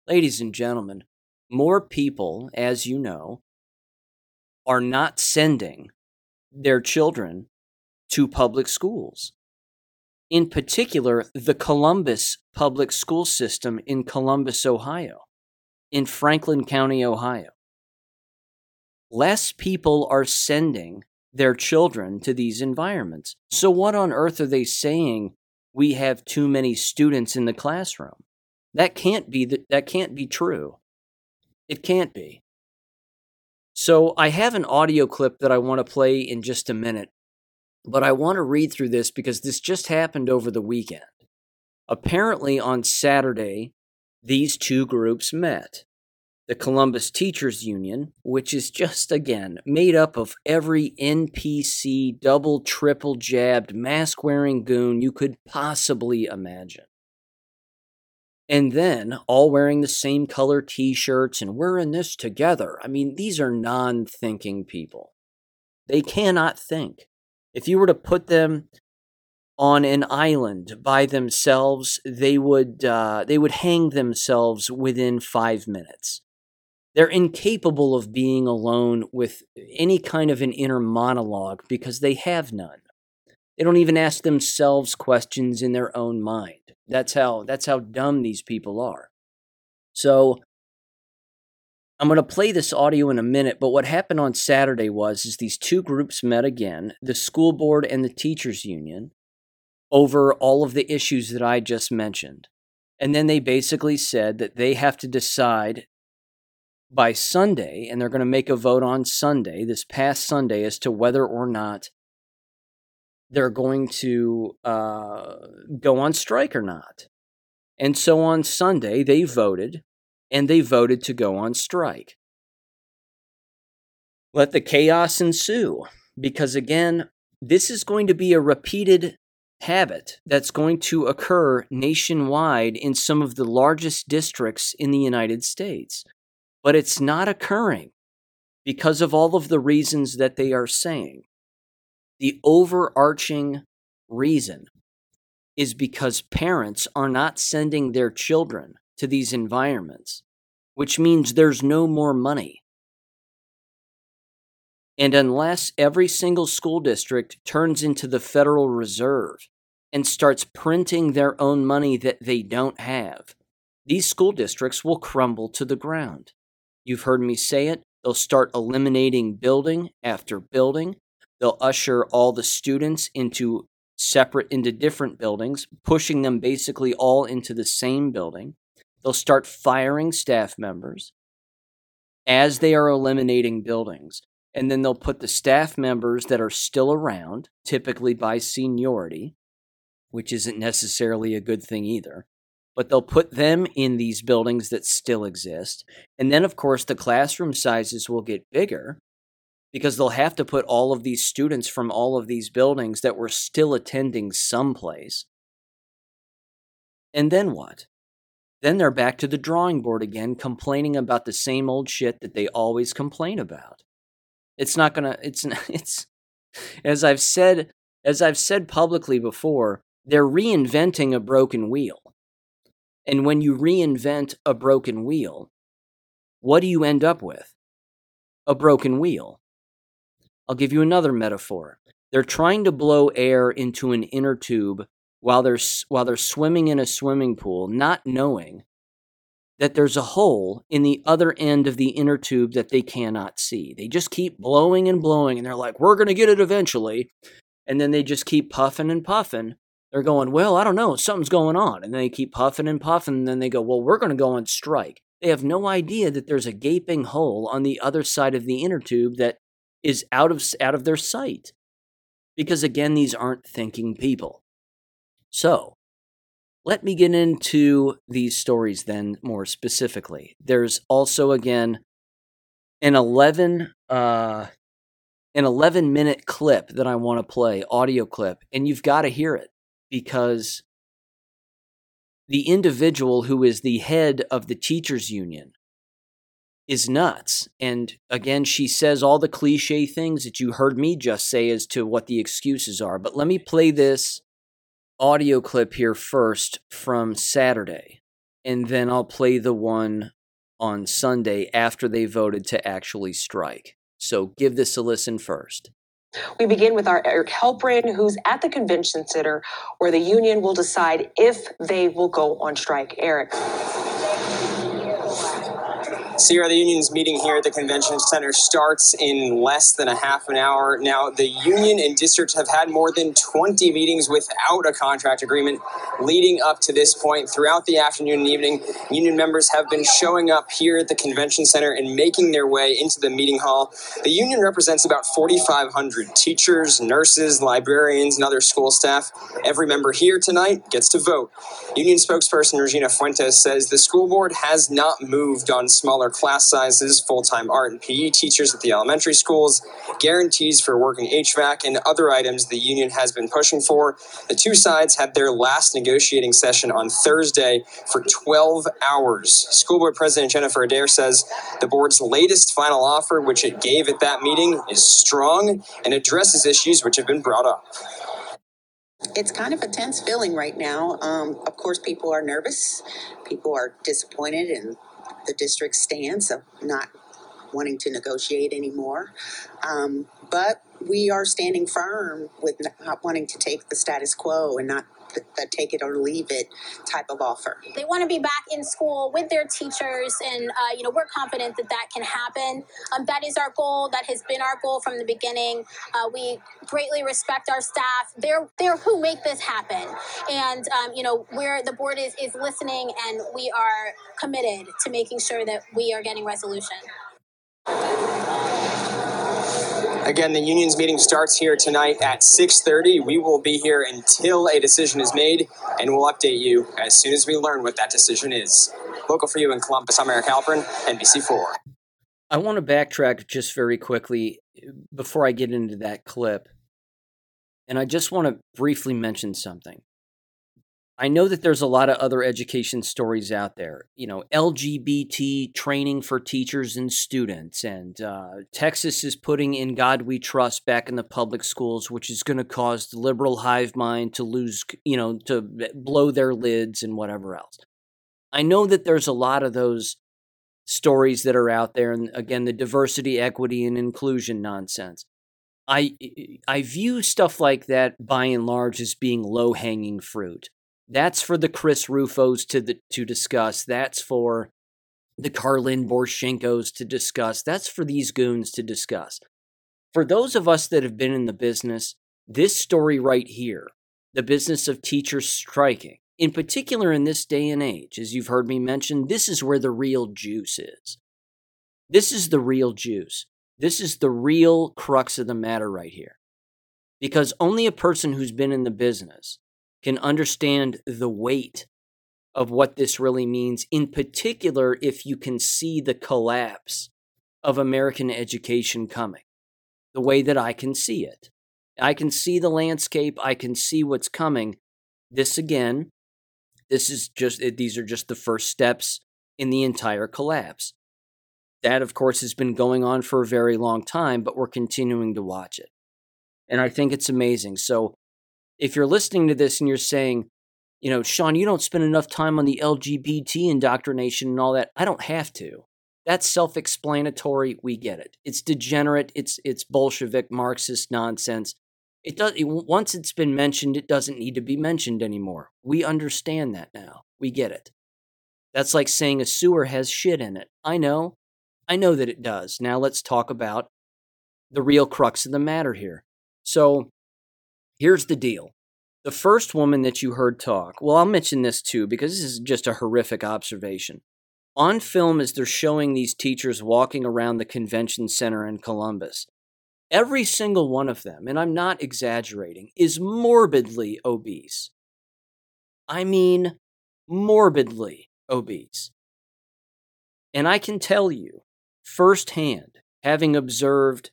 Ladies and gentlemen, more people, as you know, are not sending their children to public schools. In particular, the Columbus public school system in Columbus, Ohio, in Franklin County, Ohio. less people are sending their children to these environments. So, what on earth are they saying? We have too many students in the classroom. That can't be the, that can't be true. It can't be. So, I have an audio clip that I want to play in just a minute, but I want to read through this because this just happened over the weekend. Apparently, on Saturday, these two groups met the Columbus Teachers Union, which is just again made up of every NPC, double, triple jabbed, mask wearing goon you could possibly imagine. And then all wearing the same color t shirts and we're in this together. I mean, these are non thinking people. They cannot think. If you were to put them on an island by themselves, they would uh, they would hang themselves within five minutes. They're incapable of being alone with any kind of an inner monologue because they have none. They don't even ask themselves questions in their own mind. That's how that's how dumb these people are. So I'm going to play this audio in a minute, but what happened on Saturday was is these two groups met again, the school board and the teachers union, over all of the issues that I just mentioned. And then they basically said that they have to decide by Sunday, and they're going to make a vote on Sunday, this past Sunday, as to whether or not they're going to uh, go on strike or not. And so on Sunday, they voted, and they voted to go on strike. Let the chaos ensue, because again, this is going to be a repeated habit that's going to occur nationwide in some of the largest districts in the United States but it's not occurring because of all of the reasons that they are saying. The overarching reason is because parents are not sending their children to these environments, which means there's no more money. And unless every single school district turns into the Federal Reserve and starts printing their own money that they don't have, these school districts will crumble to the ground. You've heard me say it. They'll start eliminating building after building. They'll usher all the students into separate, into different buildings, pushing them basically all into the same building. They'll start firing staff members as they are eliminating buildings. And then they'll put the staff members that are still around, typically by seniority, which isn't necessarily a good thing either but they'll put them in these buildings that still exist. And then, of course, the classroom sizes will get bigger because they'll have to put all of these students from all of these buildings that were still attending someplace. And then what? Then they're back to the drawing board again, complaining about the same old shit that they always complain about. It's not gonna, it's, <laughs> it's, as I've said, as I've said publicly before, they're reinventing a broken wheel. And when you reinvent a broken wheel, what do you end up with? A broken wheel. I'll give you another metaphor. They're trying to blow air into an inner tube while they're, while they're swimming in a swimming pool, not knowing that there's a hole in the other end of the inner tube that they cannot see. They just keep blowing and blowing, and they're like, we're going to get it eventually. And then they just keep puffing and puffing they're going, well, I don't know, something's going on. And they keep puffing and puffing. And then they go, well, we're going to go on strike. They have no idea that there's a gaping hole on the other side of the inner tube that is out of, out of their sight. Because again, these aren't thinking people. So, let me get into these stories then more specifically. There's also, again, an 11 uh, an 11 minute clip that I want to play, audio clip, and you've got to hear it because the individual who is the head of the teachers union is nuts. And again, she says all the cliche things that you heard me just say as to what the excuses are. But let me play this audio clip here first from Saturday, and then I'll play the one on Sunday after they voted to actually strike. So give this a listen first. We begin with our Eric Halperin, who's at the convention center where the union will decide if they will go on strike. Eric. Sierra, the union's meeting here at the convention center starts in less than a half an hour. Now, the union and district have had more than 20 meetings without a contract agreement leading up to this point. Throughout the afternoon and evening, union members have been showing up here at the convention center and making their way into the meeting hall. The union represents about 4,500 teachers, nurses, librarians, and other school staff. Every member here tonight gets to vote. Union spokesperson Regina Fuentes says the school board has not moved on smaller class sizes, full time art and PE teachers at the elementary schools, guarantees for working HVAC, and other items the union has been pushing for. The two sides had their last negotiating session on Thursday for 12 hours. School board president Jennifer Adair says the board's latest final offer, which it gave at that meeting, is strong and addresses issues which have been brought up. It's kind of a tense feeling right now. Um, of course, people are nervous. People are disappointed in the district's stance of not wanting to negotiate anymore. Um, but we are standing firm with not wanting to take the status quo and not the take it or leave it type of offer. They want to be back in school with their teachers, and uh, you know we're confident that that can happen. Um, that is our goal. That has been our goal from the beginning. Uh, we greatly respect our staff. They're they're who make this happen, and um, you know where the board is is listening, and we are committed to making sure that we are getting resolution. Again, the union's meeting starts here tonight at 6:30. We will be here until a decision is made, and we'll update you as soon as we learn what that decision is. Local for you in Columbus, I'm Eric Halperin, NBC4. I want to backtrack just very quickly before I get into that clip. And I just want to briefly mention something. I know that there's a lot of other education stories out there, you know, LGBT training for teachers and students, and uh, Texas is putting In God We Trust back in the public schools, which is going to cause the liberal hive mind to lose, you know, to blow their lids and whatever else. I know that there's a lot of those stories that are out there, and again, the diversity, equity, and inclusion nonsense. I I view stuff like that by and large as being low hanging fruit. That's for the Chris Rufos to the, to discuss. That's for the Karlyn Borysenkos to discuss. That's for these goons to discuss. For those of us that have been in the business, this story right here, the business of teachers striking, in particular in this day and age, as you've heard me mention, this is where the real juice is. This is the real juice. This is the real crux of the matter right here. Because only a person who's been in the business can understand the weight of what this really means, in particular, if you can see the collapse of American education coming, the way that I can see it. I can see the landscape, I can see what's coming. This again, this is just, these are just the first steps in the entire collapse. That, of course, has been going on for a very long time, but we're continuing to watch it. And I think it's amazing. So, if you're listening to this and you're saying, you know, Sean, you don't spend enough time on the LGBT indoctrination and all that, I don't have to. That's self-explanatory. We get it. It's degenerate. It's it's Bolshevik Marxist nonsense. It does it, once it's been mentioned, it doesn't need to be mentioned anymore. We understand that now. We get it. That's like saying a sewer has shit in it. I know. I know that it does. Now let's talk about the real crux of the matter here. So, Here's the deal. The first woman that you heard talk, well, I'll mention this too because this is just a horrific observation. On film, as they're showing these teachers walking around the convention center in Columbus, every single one of them, and I'm not exaggerating, is morbidly obese. I mean, morbidly obese. And I can tell you firsthand, having observed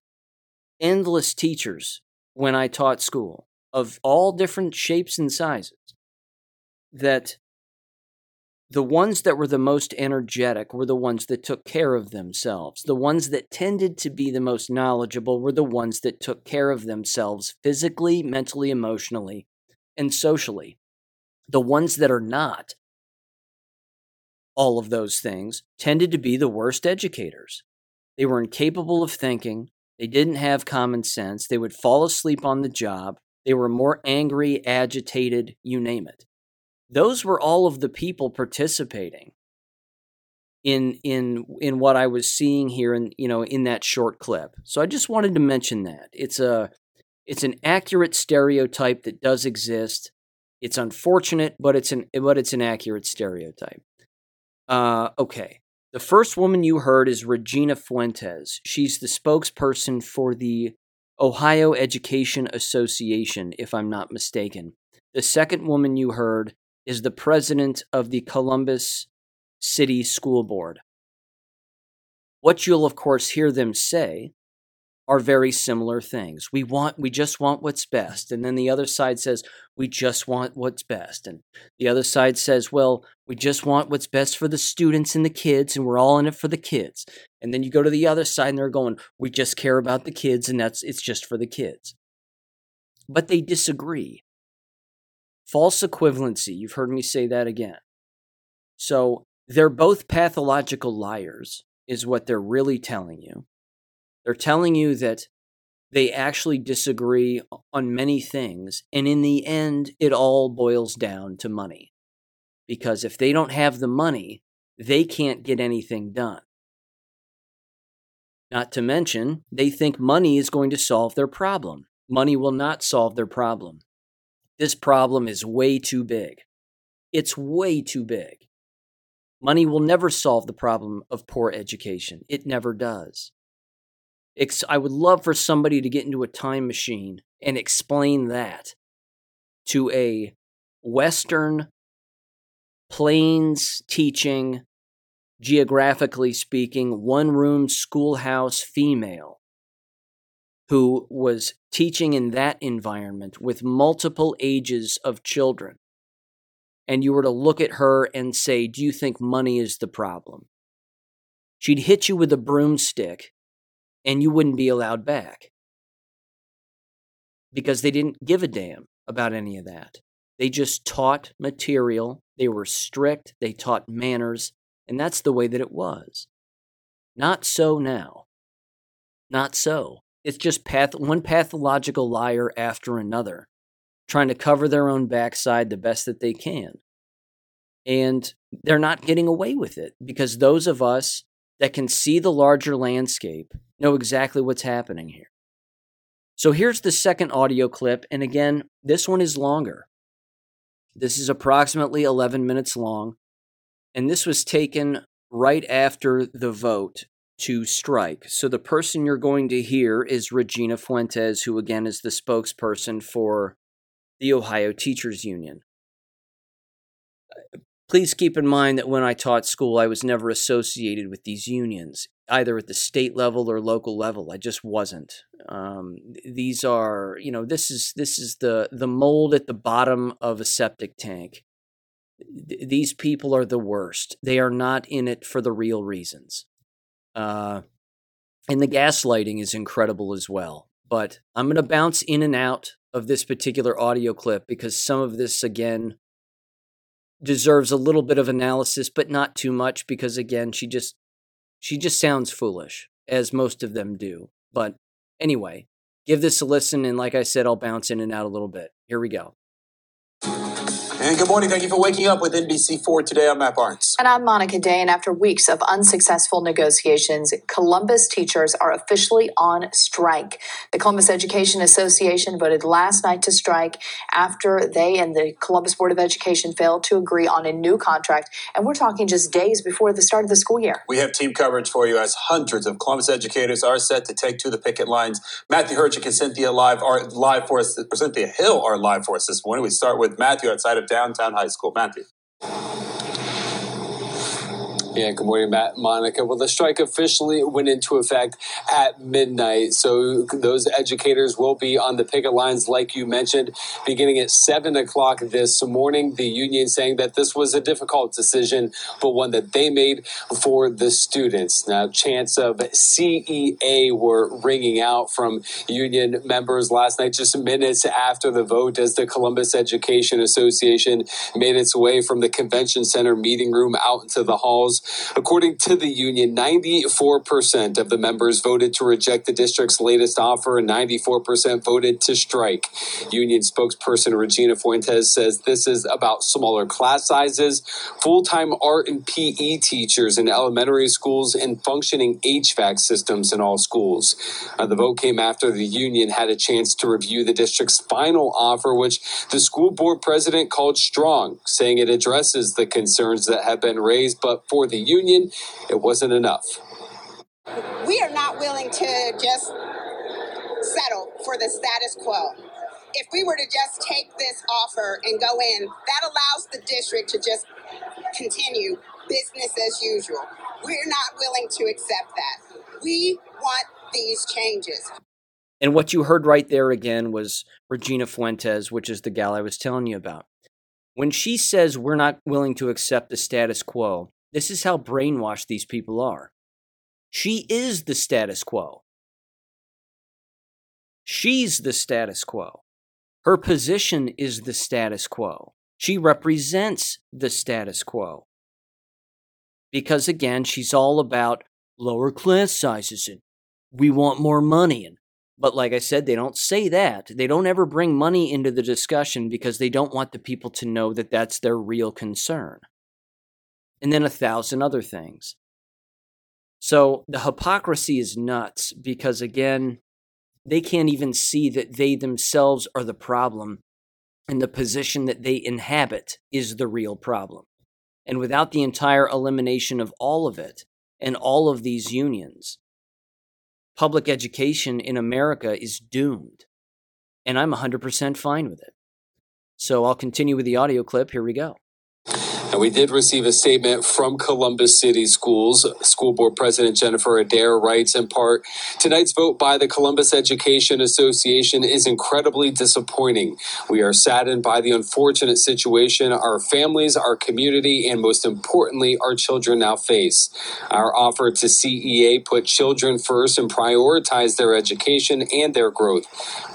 endless teachers when I taught school, of all different shapes and sizes that the ones that were the most energetic were the ones that took care of themselves. The ones that tended to be the most knowledgeable were the ones that took care of themselves physically, mentally, emotionally, and socially. The ones that are not all of those things tended to be the worst educators. They were incapable of thinking, they didn't have common sense, they would fall asleep on the job, they were more angry, agitated, you name it. Those were all of the people participating in in in what I was seeing here in you know in that short clip. So I just wanted to mention that it's a it's an accurate stereotype that does exist. It's unfortunate, but it's an but it's an accurate stereotype. Uh, okay. The first woman you heard is Regina Fuentes. She's the spokesperson for the Ohio Education Association, if I'm not mistaken. The second woman you heard is the president of the Columbus City School Board. What you'll, of course, hear them say are very similar things. We want we just want what's best. And then the other side says we just want what's best. And the other side says, well, we just want what's best for the students and the kids and we're all in it for the kids. And then you go to the other side and they're going, we just care about the kids and that's it's just for the kids. But they disagree. False equivalency, you've heard me say that again. So they're both pathological liars is what they're really telling you they're telling you that they actually disagree on many things. And in the end, it all boils down to money. Because if they don't have the money, they can't get anything done. Not to mention, they think money is going to solve their problem. Money will not solve their problem. This problem is way too big. It's way too big. Money will never solve the problem of poor education. It never does. I would love for somebody to get into a time machine and explain that to a Western plains teaching, geographically speaking, one room schoolhouse female who was teaching in that environment with multiple ages of children. And you were to look at her and say, Do you think money is the problem? She'd hit you with a broomstick and you wouldn't be allowed back because they didn't give a damn about any of that. They just taught material, they were strict, they taught manners, and that's the way that it was. Not so now. Not so. It's just path- one pathological liar after another, trying to cover their own backside the best that they can. And they're not getting away with it because those of us that can see the larger landscape know exactly what's happening here. So here's the second audio clip. And again, this one is longer. This is approximately 11 minutes long. And this was taken right after the vote to strike. So the person you're going to hear is Regina Fuentes, who again is the spokesperson for the Ohio Teachers Union. Please keep in mind that when I taught school, I was never associated with these unions, either at the state level or local level. I just wasn't. Um, these are, you know, this is this is the the mold at the bottom of a septic tank. Th- these people are the worst. They are not in it for the real reasons. Uh, and the gaslighting is incredible as well. But I'm going to bounce in and out of this particular audio clip because some of this, again, deserves a little bit of analysis, but not too much because again, she just she just sounds foolish, as most of them do. But anyway, give this a listen, and like I said, I'll bounce in and out a little bit. Here we go. And good morning. Thank you for waking up with NBC4 today. I'm Matt Barnes. And I'm Monica Day. And after weeks of unsuccessful negotiations, Columbus teachers are officially on strike. The Columbus Education Association voted last night to strike after they and the Columbus Board of Education failed to agree on a new contract. And we're talking just days before the start of the school year. We have team coverage for you as hundreds of Columbus educators are set to take to the picket lines. Matthew Herchick and Cynthia Live are live for us. Cynthia Hill are live for us this morning. We start with Matthew outside of downtown high school. Matthew. Yeah, good morning, Matt, Monica. Well, the strike officially went into effect at midnight. So those educators will be on the picket lines, like you mentioned, beginning at 7 o'clock this morning. The union saying that this was a difficult decision, but one that they made for the students. Now, chants of CEA were ringing out from union members last night, just minutes after the vote, as the Columbus Education Association made its way from the convention center meeting room out into the halls According to the union, 94% of the members voted to reject the district's latest offer and 94% voted to strike. Union spokesperson Regina Fuentes says this is about smaller class sizes, full time art and PE teachers in elementary schools, and functioning HVAC systems in all schools. Uh, the vote came after the union had a chance to review the district's final offer, which the school board president called strong, saying it addresses the concerns that have been raised, but for the union, it wasn't enough. We are not willing to just settle for the status quo. If we were to just take this offer and go in, that allows the district to just continue business as usual. We're not willing to accept that. We want these changes. And what you heard right there again was Regina Fuentes, which is the gal I was telling you about. When she says we're not willing to accept the status quo, this is how brainwashed these people are. She is the status quo. She's the status quo. Her position is the status quo. She represents the status quo. Because again, she's all about lower class sizes and we want more money and but like I said, they don't say that. They don't ever bring money into the discussion because they don't want the people to know that that's their real concern. And then a thousand other things. So the hypocrisy is nuts because, again, they can't even see that they themselves are the problem and the position that they inhabit is the real problem. And without the entire elimination of all of it and all of these unions, public education in America is doomed. And I'm 100% fine with it. So I'll continue with the audio clip. Here we go. And we did receive a statement from Columbus City Schools. School Board President Jennifer Adair writes in part Tonight's vote by the Columbus Education Association is incredibly disappointing. We are saddened by the unfortunate situation our families, our community, and most importantly, our children now face. Our offer to CEA put children first and prioritized their education and their growth.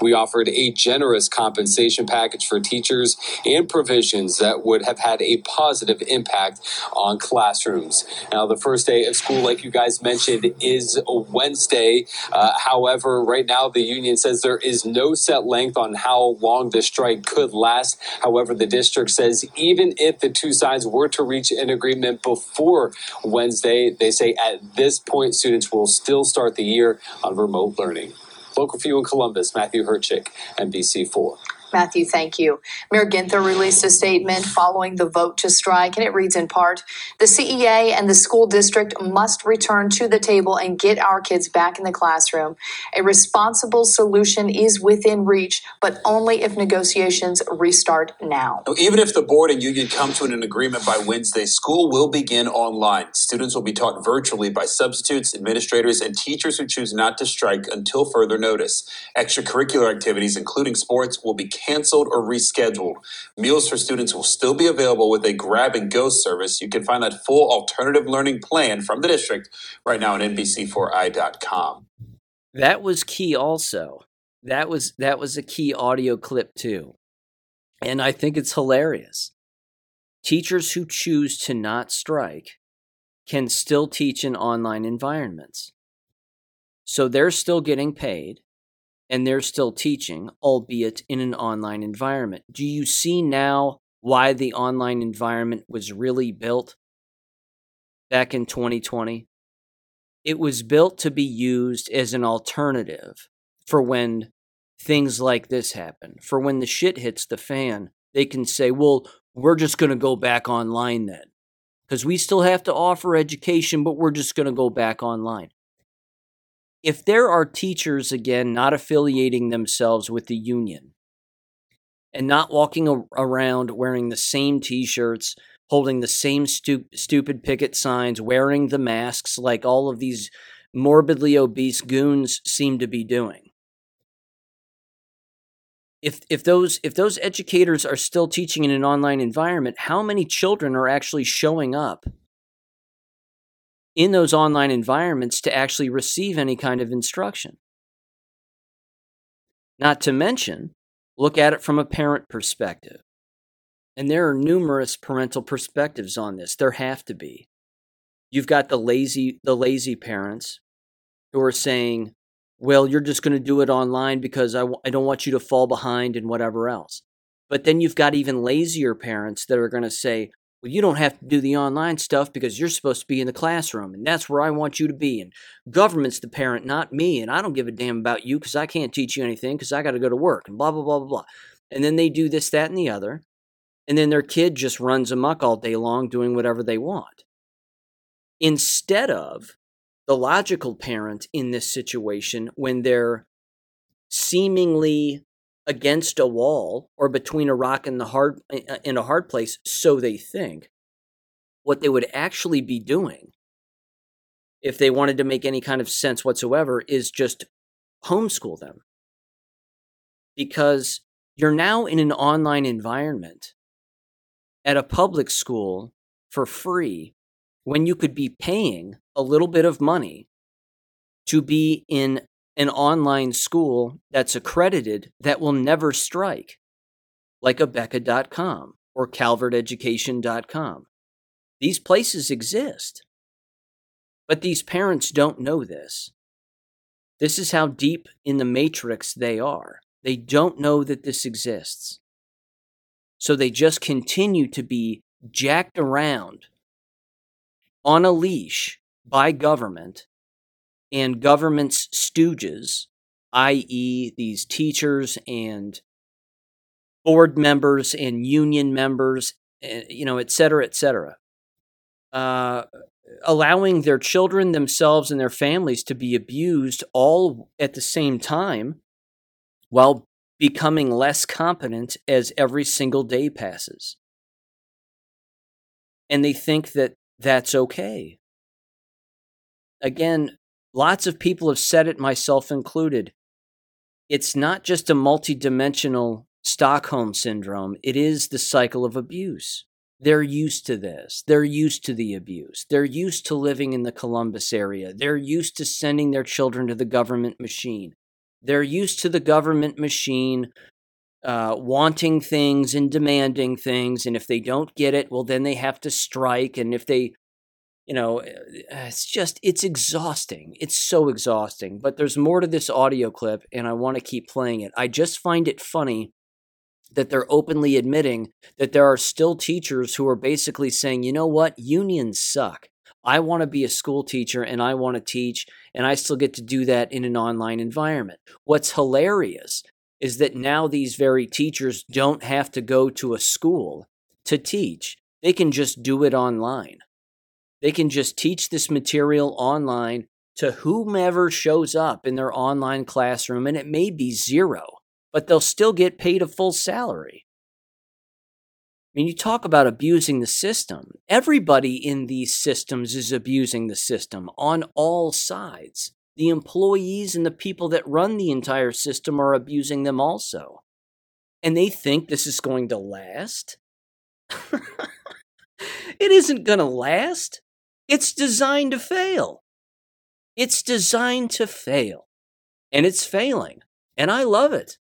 We offered a generous compensation package for teachers and provisions that would have had a positive impact on classrooms. Now, the first day of school, like you guys mentioned, is Wednesday. Uh, however, right now the union says there is no set length on how long the strike could last. However, the district says even if the two sides were to reach an agreement before Wednesday, they say at this point students will still start the year on remote learning. Local you in Columbus, Matthew Herchick, NBC4. Matthew, thank you. Mayor Ginther released a statement following the vote to strike, and it reads in part The CEA and the school district must return to the table and get our kids back in the classroom. A responsible solution is within reach, but only if negotiations restart now. Even if the board and union come to an agreement by Wednesday, school will begin online. Students will be taught virtually by substitutes, administrators, and teachers who choose not to strike until further notice. Extracurricular activities, including sports, will be canceled or rescheduled. Meals for students will still be available with a grab and go service. You can find that full alternative learning plan from the district right now at nbc4i.com. That was key also. That was that was a key audio clip too. And I think it's hilarious. Teachers who choose to not strike can still teach in online environments. So they're still getting paid and they're still teaching, albeit in an online environment. Do you see now why the online environment was really built back in 2020? It was built to be used as an alternative for when things like this happen. For when the shit hits the fan, they can say, well, we're just going to go back online then. Because we still have to offer education, but we're just going to go back online if there are teachers, again, not affiliating themselves with the union and not walking around wearing the same t shirts, holding the same stu- stupid picket signs, wearing the masks like all of these morbidly obese goons seem to be doing. If, if those if those educators are still teaching in an online environment, how many children are actually showing up in those online environments to actually receive any kind of instruction. Not to mention, look at it from a parent perspective. And there are numerous parental perspectives on this. There have to be. You've got the lazy the lazy parents who are saying, "Well, you're just going to do it online because I w- I don't want you to fall behind and whatever else." But then you've got even lazier parents that are going to say, well, you don't have to do the online stuff because you're supposed to be in the classroom and that's where I want you to be. And government's the parent, not me. And I don't give a damn about you because I can't teach you anything because I got to go to work and blah, blah, blah, blah, blah. And then they do this, that, and the other. And then their kid just runs amok all day long doing whatever they want. Instead of the logical parent in this situation, when they're seemingly against a wall or between a rock and the hard eh, eh, in a hard place so they think. What they would actually be doing if they wanted to make any kind of sense whatsoever is just homeschool them. Because you're now in an online environment at a public school for free when you could be paying a little bit of money to be in an online school that's accredited that will never strike, like Abeka.com or CalvertEducation.com. These places exist. But these parents don't know this. This is how deep in the matrix they are. They don't know that this exists. So they just continue to be jacked around on a leash by government and government's stooges, i.e., these teachers and board members and union members, eh, you know, et cetera, et cetera, uh, allowing their children, themselves, and their families to be abused all at the same time while becoming less competent as every single day passes. And they think that that's okay. Again, Lots of people have said it, myself included. It's not just a multidimensional Stockholm syndrome, it is the cycle of abuse. They're used to this. They're used to the abuse. They're used to living in the Columbus area. They're used to sending their children to the government machine. They're used to the government machine uh, wanting things and demanding things. And if they don't get it, well, then they have to strike. And if they you know, eh, it's just, it's exhausting. It's so exhausting. But there's more to this audio clip, and I want to keep playing it. I just find it funny that they're openly admitting that there are still teachers who are basically saying, you know what, unions suck. I want to be a school teacher and I want to teach, and I still get to do that in an online environment. What's hilarious is that now these very teachers don't have to go to a school to teach, they can just do it online. They can just teach this material online to whomever shows up in their online classroom, and it may be zero, but they'll still get paid a full salary. I mean, you talk about abusing the system. Everybody in these systems is abusing the system on all sides. The employees and the people that run the entire system are abusing them also. And they think this is going to last. <laughs> it isn't going to last. It's designed to fail. It's designed to fail. And it's failing. And I love it.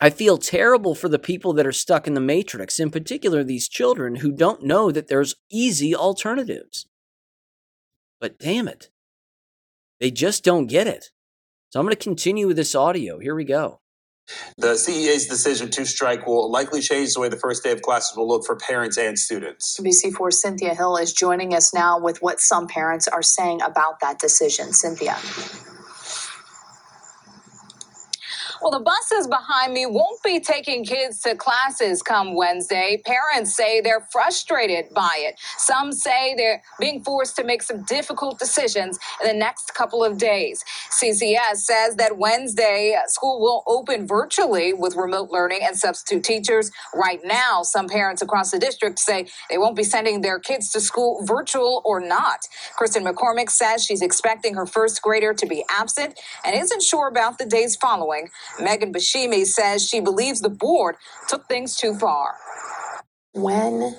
I feel terrible for the people that are stuck in the matrix, in particular these children who don't know that there's easy alternatives. But damn it, they just don't get it. So I'm going to continue with this audio. Here we go. The CEA's decision to strike will likely change the way the first day of classes will look for parents and students. NBC4 Cynthia Hill is joining us now with what some parents are saying about that decision. Cynthia. Well, the buses behind me won't be taking kids to classes come Wednesday. Parents say they're frustrated by it. Some say they're being forced to make some difficult decisions in the next couple of days. CCS says that Wednesday uh, school will open virtually with remote learning and substitute teachers. Right now, some parents across the district say they won't be sending their kids to school virtual or not. Kristen McCormick says she's expecting her first grader to be absent and isn't sure about the days following. Megan Bashimi says she believes the board took things too far. When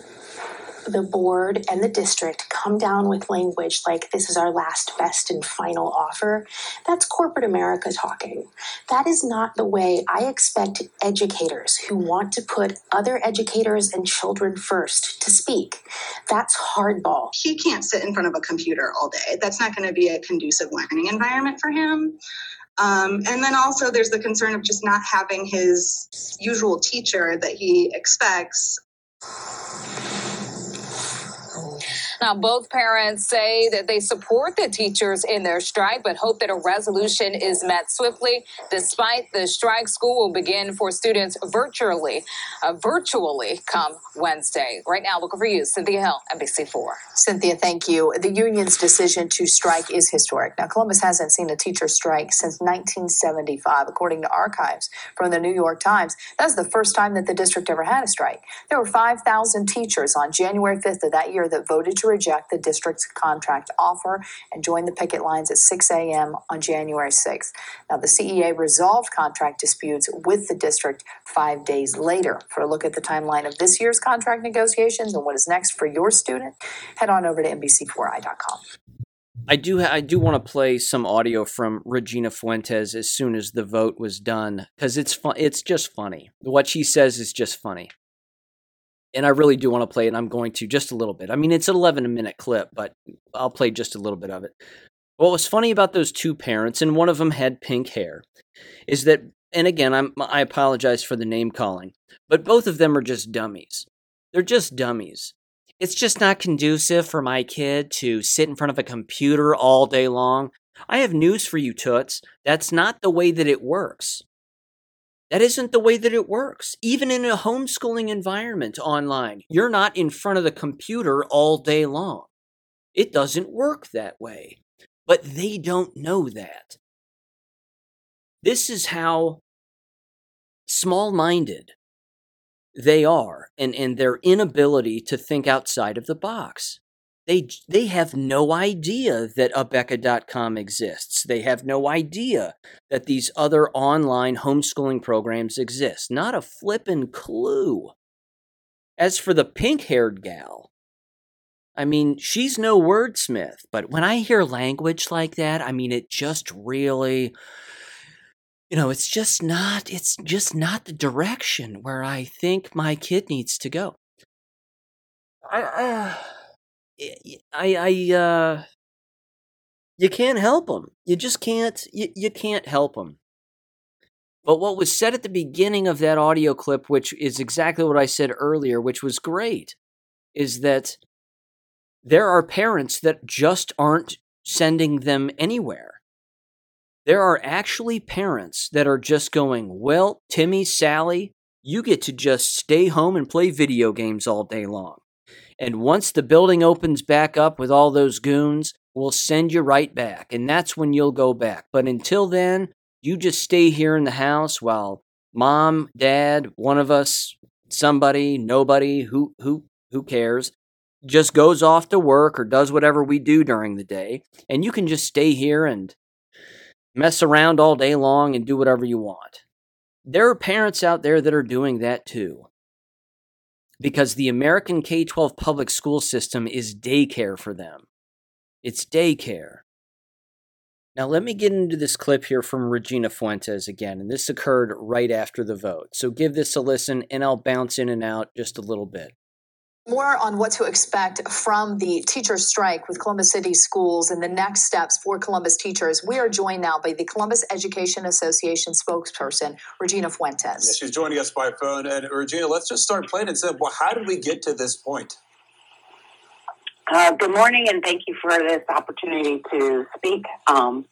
the board and the district come down with language like this is our last, best, and final offer, that's corporate America talking. That is not the way I expect educators who want to put other educators and children first to speak. That's hardball. He can't sit in front of a computer all day. That's not going to be a conducive learning environment for him. Um, and then also, there's the concern of just not having his usual teacher that he expects Now, both parents say that they support the teachers in their strike, but hope that a resolution is met swiftly. Despite the strike, school will begin for students virtually, uh, virtually come Wednesday. Right now, looking for you, Cynthia Hill, NBC4. Cynthia, thank you. The union's decision to strike is historic. Now, Columbus hasn't seen a teacher strike since 1975, according to archives from the New York Times. That's the first time that the district ever had a strike. There were 5,000 teachers on January 5th of that year that voted to reject the district's contract offer and join the picket lines at 6 a.m. on January 6th. Now, the CEA resolved contract disputes with the district five days later. For a look at the timeline of this year's contract negotiations and what is next for your student, head on over to NBC4i.com. I do I do want to play some audio from Regina Fuentes as soon as the vote was done because it's fun. It's just funny. What she says is just funny and I really do want to play it. And I'm going to just a little bit. I mean, it's an 11 minute clip, but I'll play just a little bit of it. What was funny about those two parents, and one of them had pink hair, is that, and again, I'm, I apologize for the name calling, but both of them are just dummies. They're just dummies. It's just not conducive for my kid to sit in front of a computer all day long. I have news for you, Toots. That's not the way that it works. That isn't the way that it works. Even in a homeschooling environment online, you're not in front of the computer all day long. It doesn't work that way. But they don't know that. This is how small minded they are and, and their inability to think outside of the box. They, they have no idea that Abeka.com exists. They have no idea that these other online homeschooling programs exist. Not a flippin' clue. As for the pink haired gal, I mean, she's no wordsmith, but when I hear language like that, I mean, it just really, you know, it's just not, it's just not the direction where I think my kid needs to go. I, uh, I, I, uh, you can't help them. You just can't. You, you can't help them. But what was said at the beginning of that audio clip, which is exactly what I said earlier, which was great, is that there are parents that just aren't sending them anywhere. There are actually parents that are just going, well, Timmy, Sally, you get to just stay home and play video games all day long. And once the building opens back up with all those goons, we'll send you right back. And that's when you'll go back. But until then, you just stay here in the house while mom, dad, one of us, somebody, nobody, who who who cares, just goes off to work or does whatever we do during the day, and you can just stay here and mess around all day long and do whatever you want. There are parents out there that are doing that too because the American K 12 public school system is daycare for them. It's daycare. Now, let me get into this clip here from Regina Fuentes again, and this occurred right after the vote. So give this a listen, and I'll bounce in and out just a little bit. More on what to expect from the teacher strike with Columbus City Schools and the next steps for Columbus teachers. We are joined now by the Columbus Education Association spokesperson, Regina Fuentes. Yeah, she's joining us by phone. And Regina, let's just start plain and simple. How did we get to this point? Uh, good morning, and thank you for this opportunity to speak. Um,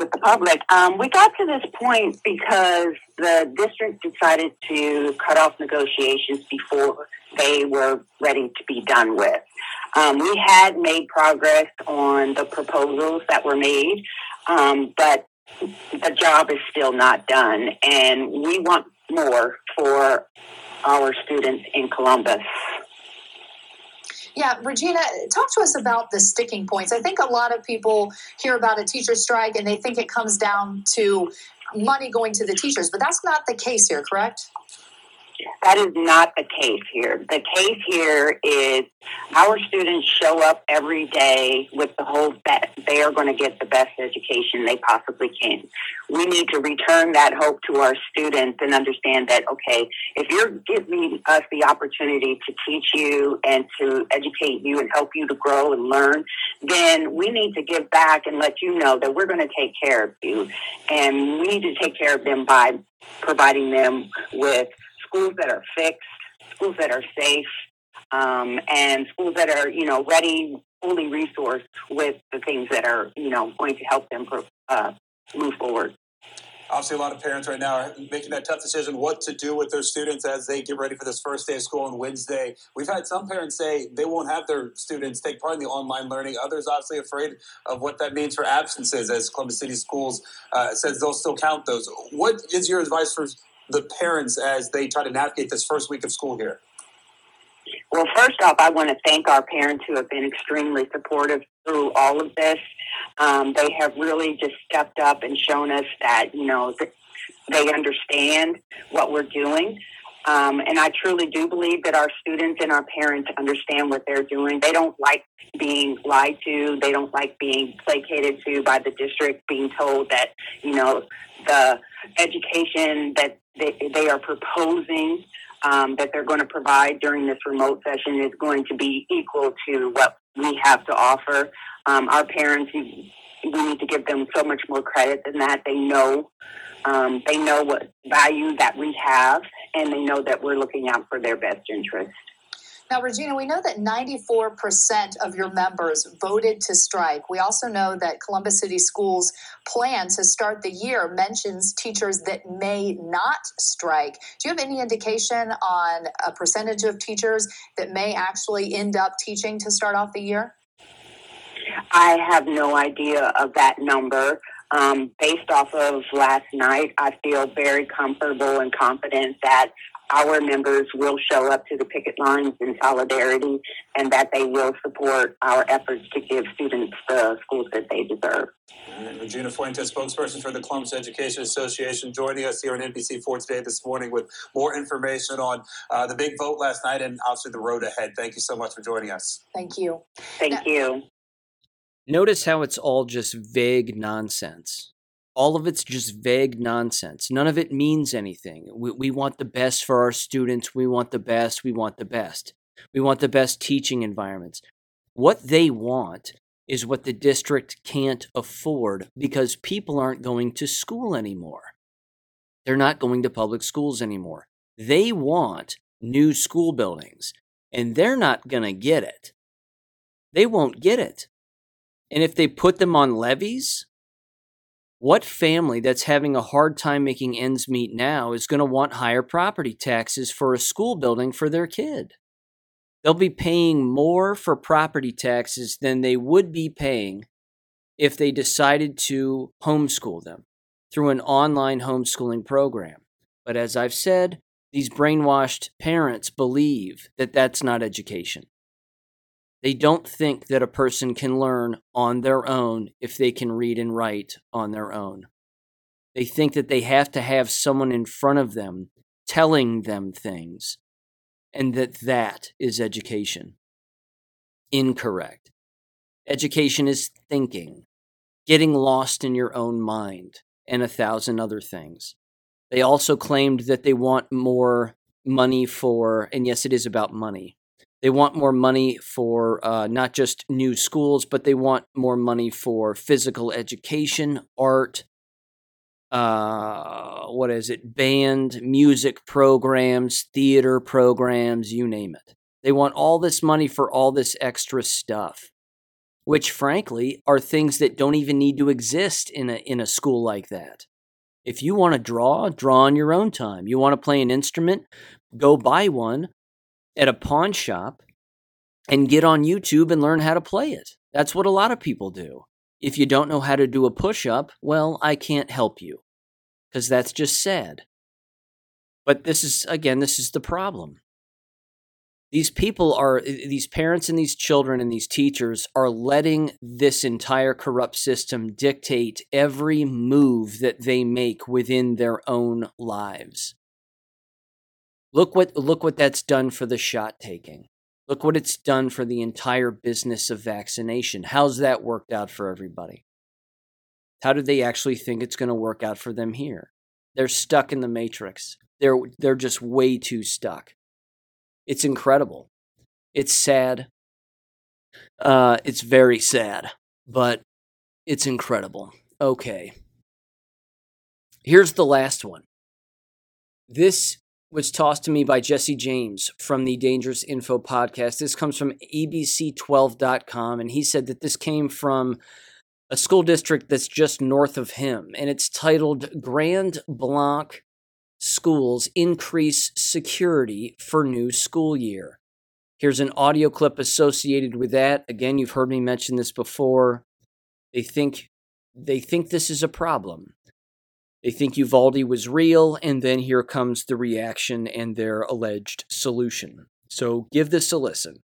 with the public. Um, we got to this point because the district decided to cut off negotiations before they were ready to be done with. Um, we had made progress on the proposals that were made, um, but the job is still not done, and we want more for our students in Columbus. Yeah, Regina, talk to us about the sticking points. I think a lot of people hear about a teacher strike and they think it comes down to money going to the teachers, but that's not the case here, correct? That is not the case here. The case here is our students show up every day with the hope that they are going to get the best education they possibly can. We need to return that hope to our students and understand that, okay, if you're giving us the opportunity to teach you and to educate you and help you to grow and learn, then we need to give back and let you know that we're going to take care of you. And we need to take care of them by providing them with schools that are fixed, schools that are safe, um, and schools that are, you know, ready, fully resourced with the things that are, you know, going to help them uh, move forward. Obviously, a lot of parents right now are making that tough decision what to do with their students as they get ready for this first day of school on Wednesday. We've had some parents say they won't have their students take part in the online learning. Others, obviously, afraid of what that means for absences, as Columbus City Schools uh, says they'll still count those. What is your advice for the parents as they try to navigate this first week of school here? Well, first off, I want to thank our parents who have been extremely supportive through all of this. Um, they have really just stepped up and shown us that, you know, they understand what we're doing. Um, and I truly do believe that our students and our parents understand what they're doing. They don't like being lied to. They don't like being placated to by the district, being told that, you know, the education that they, they are proposing um, that they're going to provide during this remote session is going to be equal to what we have to offer. Um, our parents, we need to give them so much more credit than that. They know, um, they know what value that we have, and they know that we're looking out for their best interest. Now, Regina, we know that 94% of your members voted to strike. We also know that Columbus City Schools' plan to start the year mentions teachers that may not strike. Do you have any indication on a percentage of teachers that may actually end up teaching to start off the year? I have no idea of that number. Um, based off of last night, I feel very comfortable and confident that our members will show up to the picket lines in solidarity and that they will support our efforts to give students the schools that they deserve. Regina Fuentes, spokesperson for the Columbus Education Association, joining us here on NBC4 today this morning with more information on uh, the big vote last night and obviously the road ahead. Thank you so much for joining us. Thank you. Thank now, you. Notice how it's all just vague nonsense all of it's just vague nonsense. None of it means anything. We, we want the best for our students. We want the best. We want the best. We want the best teaching environments. What they want is what the district can't afford because people aren't going to school anymore. They're not going to public schools anymore. They want new school buildings, and they're not going to get it. They won't get it. And if they put them on levies, what family that's having a hard time making ends meet now is going to want higher property taxes for a school building for their kid? They'll be paying more for property taxes than they would be paying if they decided to homeschool them through an online homeschooling program. But as I've said, these brainwashed parents believe that that's not education. They don't think that a person can learn on their own if they can read and write on their own. They think that they have to have someone in front of them telling them things, and that that is education. Incorrect. Education is thinking, getting lost in your own mind, and a thousand other things. They also claimed that they want more money for, and yes, it is about money, they want more money for uh, not just new schools, but they want more money for physical education, art, uh, what is it, band, music programs, theater programs, you name it. They want all this money for all this extra stuff, which frankly are things that don't even need to exist in a, in a school like that. If you want to draw, draw on your own time. You want to play an instrument, go buy one, at a pawn shop and get on YouTube and learn how to play it. That's what a lot of people do. If you don't know how to do a push up, well, I can't help you because that's just sad. But this is, again, this is the problem. These people are, these parents and these children and these teachers are letting this entire corrupt system dictate every move that they make within their own lives. Look what look what that's done for the shot taking. Look what it's done for the entire business of vaccination. How's that worked out for everybody? How do they actually think it's going to work out for them here? They're stuck in the matrix. They're they're just way too stuck. It's incredible. It's sad. Uh, it's very sad, but it's incredible. Okay. Here's the last one. This was tossed to me by Jesse James from the Dangerous Info podcast. This comes from abc12.com, and he said that this came from a school district that's just north of him, and it's titled Grand Blanc Schools Increase Security for New School Year. Here's an audio clip associated with that. Again, you've heard me mention this before. They think they think this is a problem. They think Uvalde was real, and then here comes the reaction and their alleged solution. So give this a listen.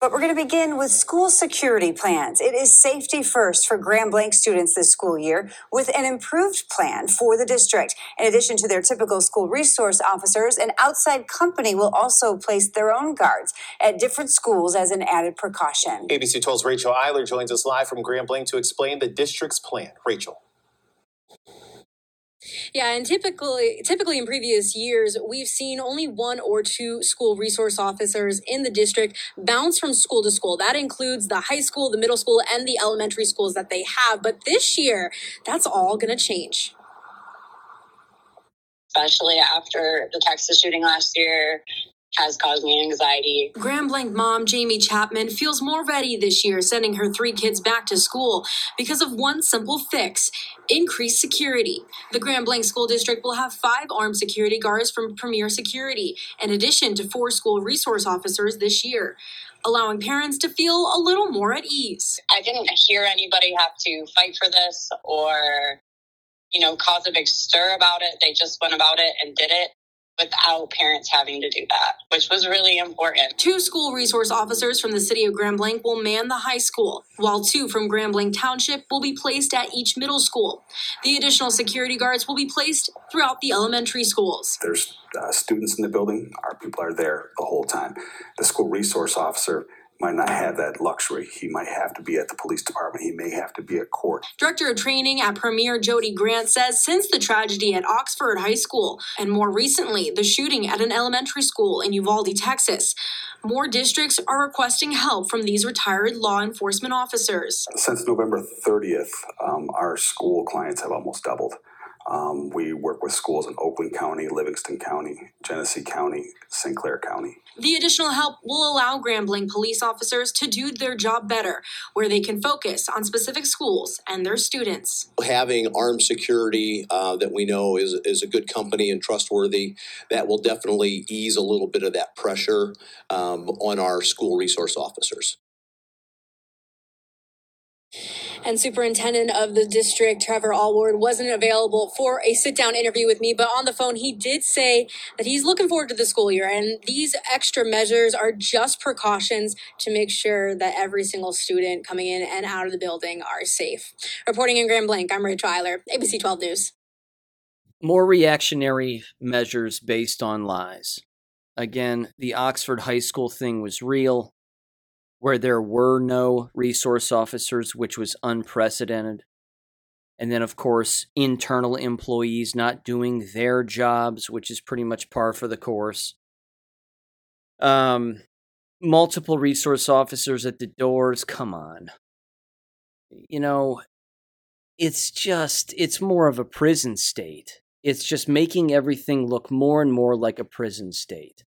But we're going to begin with school security plans. It is safety first for Grand Blanc students this school year with an improved plan for the district. In addition to their typical school resource officers, an outside company will also place their own guards at different schools as an added precaution. ABC 12's Rachel Eiler joins us live from Grand Blanc to explain the district's plan. Rachel. Yeah, and typically typically in previous years, we've seen only one or two school resource officers in the district bounce from school to school. That includes the high school, the middle school, and the elementary schools that they have. But this year, that's all going to change. Especially after the Texas shooting last year, has caused me anxiety. Grand Blanc mom Jamie Chapman feels more ready this year sending her three kids back to school because of one simple fix increased security. The Grand Blanc School District will have five armed security guards from Premier Security, in addition to four school resource officers this year. Allowing parents to feel a little more at ease. I didn't hear anybody have to fight for this or, you know, cause a big stir about it. They just went about it and did it without parents having to do that, which was really important. Two school resource officers from the city of Grand Blanc will man the high school, while two from Grand Blanc Township will be placed at each middle school. The additional security guards will be placed throughout the elementary schools. There's uh, students in the building, our people are there the whole time. The school resource officer might not have that luxury. He might have to be at the police department. He may have to be at court. Director of Training at Premier Jody Grant says since the tragedy at Oxford High School and more recently the shooting at an elementary school in Uvalde, Texas, more districts are requesting help from these retired law enforcement officers. Since November 30th, um, our school clients have almost doubled. Um, we work with schools in Oakland County, Livingston County, Genesee County, St. Clair County. The additional help will allow Grand Blanc police officers to do their job better, where they can focus on specific schools and their students. Having armed security uh, that we know is, is a good company and trustworthy, that will definitely ease a little bit of that pressure um, on our school resource officers. And superintendent of the district, Trevor Allward, wasn't available for a sit down interview with me, but on the phone, he did say that he's looking forward to the school year. And these extra measures are just precautions to make sure that every single student coming in and out of the building are safe. Reporting in Grand Blanc, I'm Rachel Eiler, ABC 12 News. More reactionary measures based on lies. Again, the Oxford High School thing was real where there were no resource officers, which was unprecedented. And then, of course, internal employees not doing their jobs, which is pretty much par for the course. Um, multiple resource officers at the doors. Come on. You know, it's just, it's more of a prison state. It's just making everything look more and more like a prison state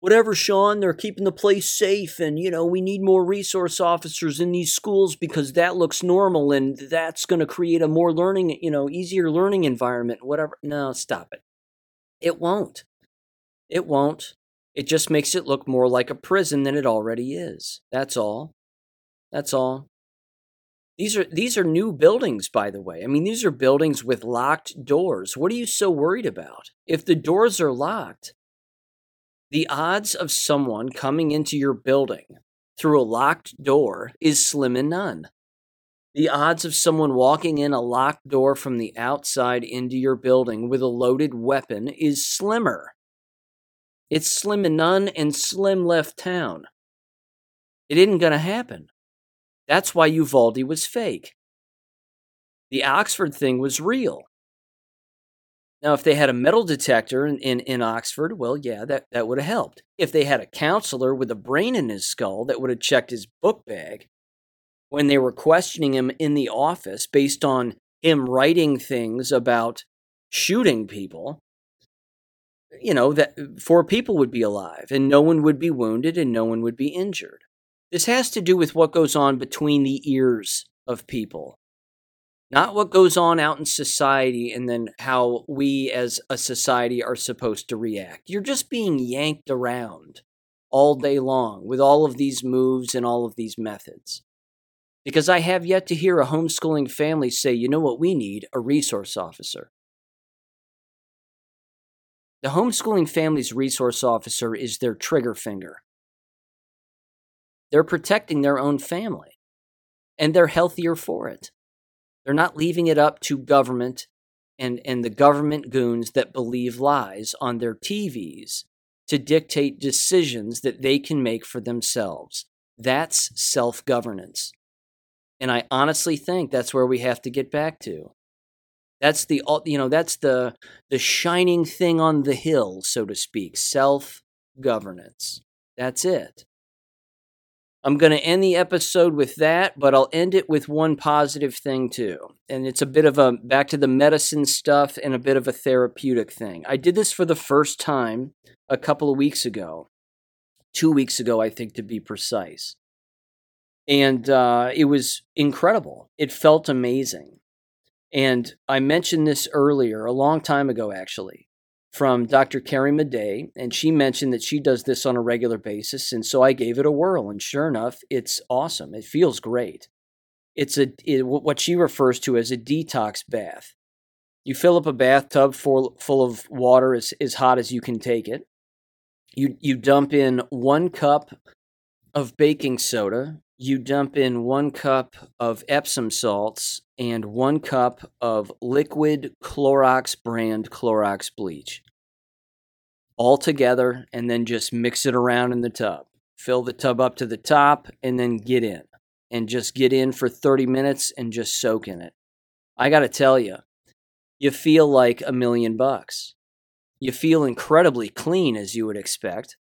whatever, Sean, they're keeping the place safe. And, you know, we need more resource officers in these schools because that looks normal and that's going to create a more learning, you know, easier learning environment, whatever. No, stop it. It won't. It won't. It just makes it look more like a prison than it already is. That's all. That's all. These are these are new buildings, by the way. I mean, these are buildings with locked doors. What are you so worried about? If the doors are locked, the odds of someone coming into your building through a locked door is slim and none. The odds of someone walking in a locked door from the outside into your building with a loaded weapon is slimmer. It's slim and none, and Slim left town. It isn't going to happen. That's why Uvalde was fake. The Oxford thing was real. Now, if they had a metal detector in, in, in Oxford, well, yeah, that, that would have helped. If they had a counselor with a brain in his skull that would have checked his book bag when they were questioning him in the office based on him writing things about shooting people, you know, that four people would be alive and no one would be wounded and no one would be injured. This has to do with what goes on between the ears of people, not what goes on out in society and then how we as a society are supposed to react. You're just being yanked around all day long with all of these moves and all of these methods. Because I have yet to hear a homeschooling family say, you know what we need? A resource officer. The homeschooling family's resource officer is their trigger finger. They're protecting their own family, and they're healthier for it. They're not leaving it up to government and, and the government goons that believe lies on their TVs to dictate decisions that they can make for themselves. That's self governance. And I honestly think that's where we have to get back to. That's the you know that's the the shining thing on the hill, so to speak, self governance. That's it. I'm going to end the episode with that, but I'll end it with one positive thing too. And it's a bit of a back to the medicine stuff and a bit of a therapeutic thing. I did this for the first time a couple of weeks ago, two weeks ago, I think to be precise. And uh, it was incredible. It felt amazing. And I mentioned this earlier, a long time ago, actually, from Dr. Carrie Madej, and she mentioned that she does this on a regular basis. And so I gave it a whirl, and sure enough, it's awesome. It feels great. It's a it, what she refers to as a detox bath. You fill up a bathtub full full of water as, as hot as you can take it. You you dump in one cup of baking soda. You dump in one cup of Epsom salts and one cup of liquid Clorox brand Clorox bleach. All together, and then just mix it around in the tub. Fill the tub up to the top, and then get in. And just get in for 30 minutes and just soak in it. I got to tell you, you feel like a million bucks. You feel incredibly clean, as you would expect.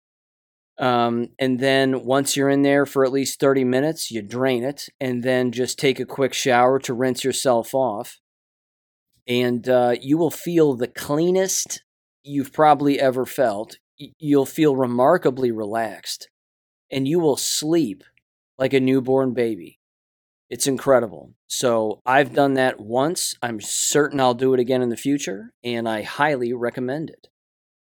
Um, and then once you're in there for at least 30 minutes, you drain it and then just take a quick shower to rinse yourself off. And uh, you will feel the cleanest you've probably ever felt. You'll feel remarkably relaxed and you will sleep like a newborn baby. It's incredible. So I've done that once. I'm certain I'll do it again in the future, and I highly recommend it.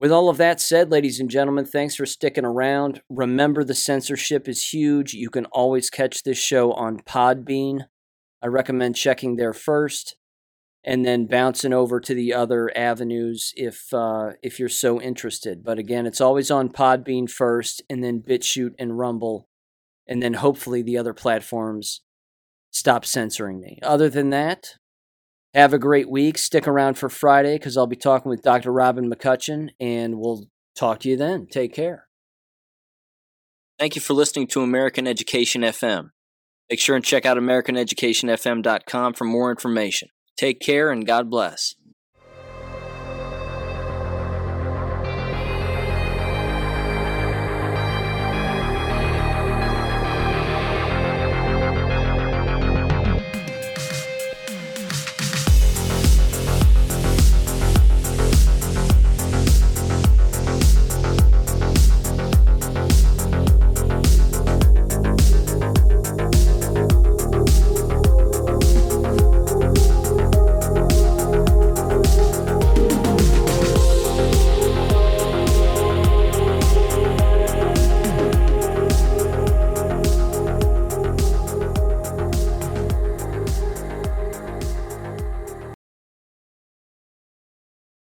With all of that said, ladies and gentlemen, thanks for sticking around. Remember, the censorship is huge. You can always catch this show on Podbean. I recommend checking there first and then bouncing over to the other avenues if uh, if you're so interested. But again, it's always on Podbean first, and then BitChute and Rumble, and then hopefully the other platforms stop censoring me. Other than that, have a great week. Stick around for Friday because I'll be talking with Dr. Robin McCutcheon, and we'll talk to you then. Take care. Thank you for listening to American Education FM. Make sure and check out AmericanEducationFM.com for more information. Take care and God bless.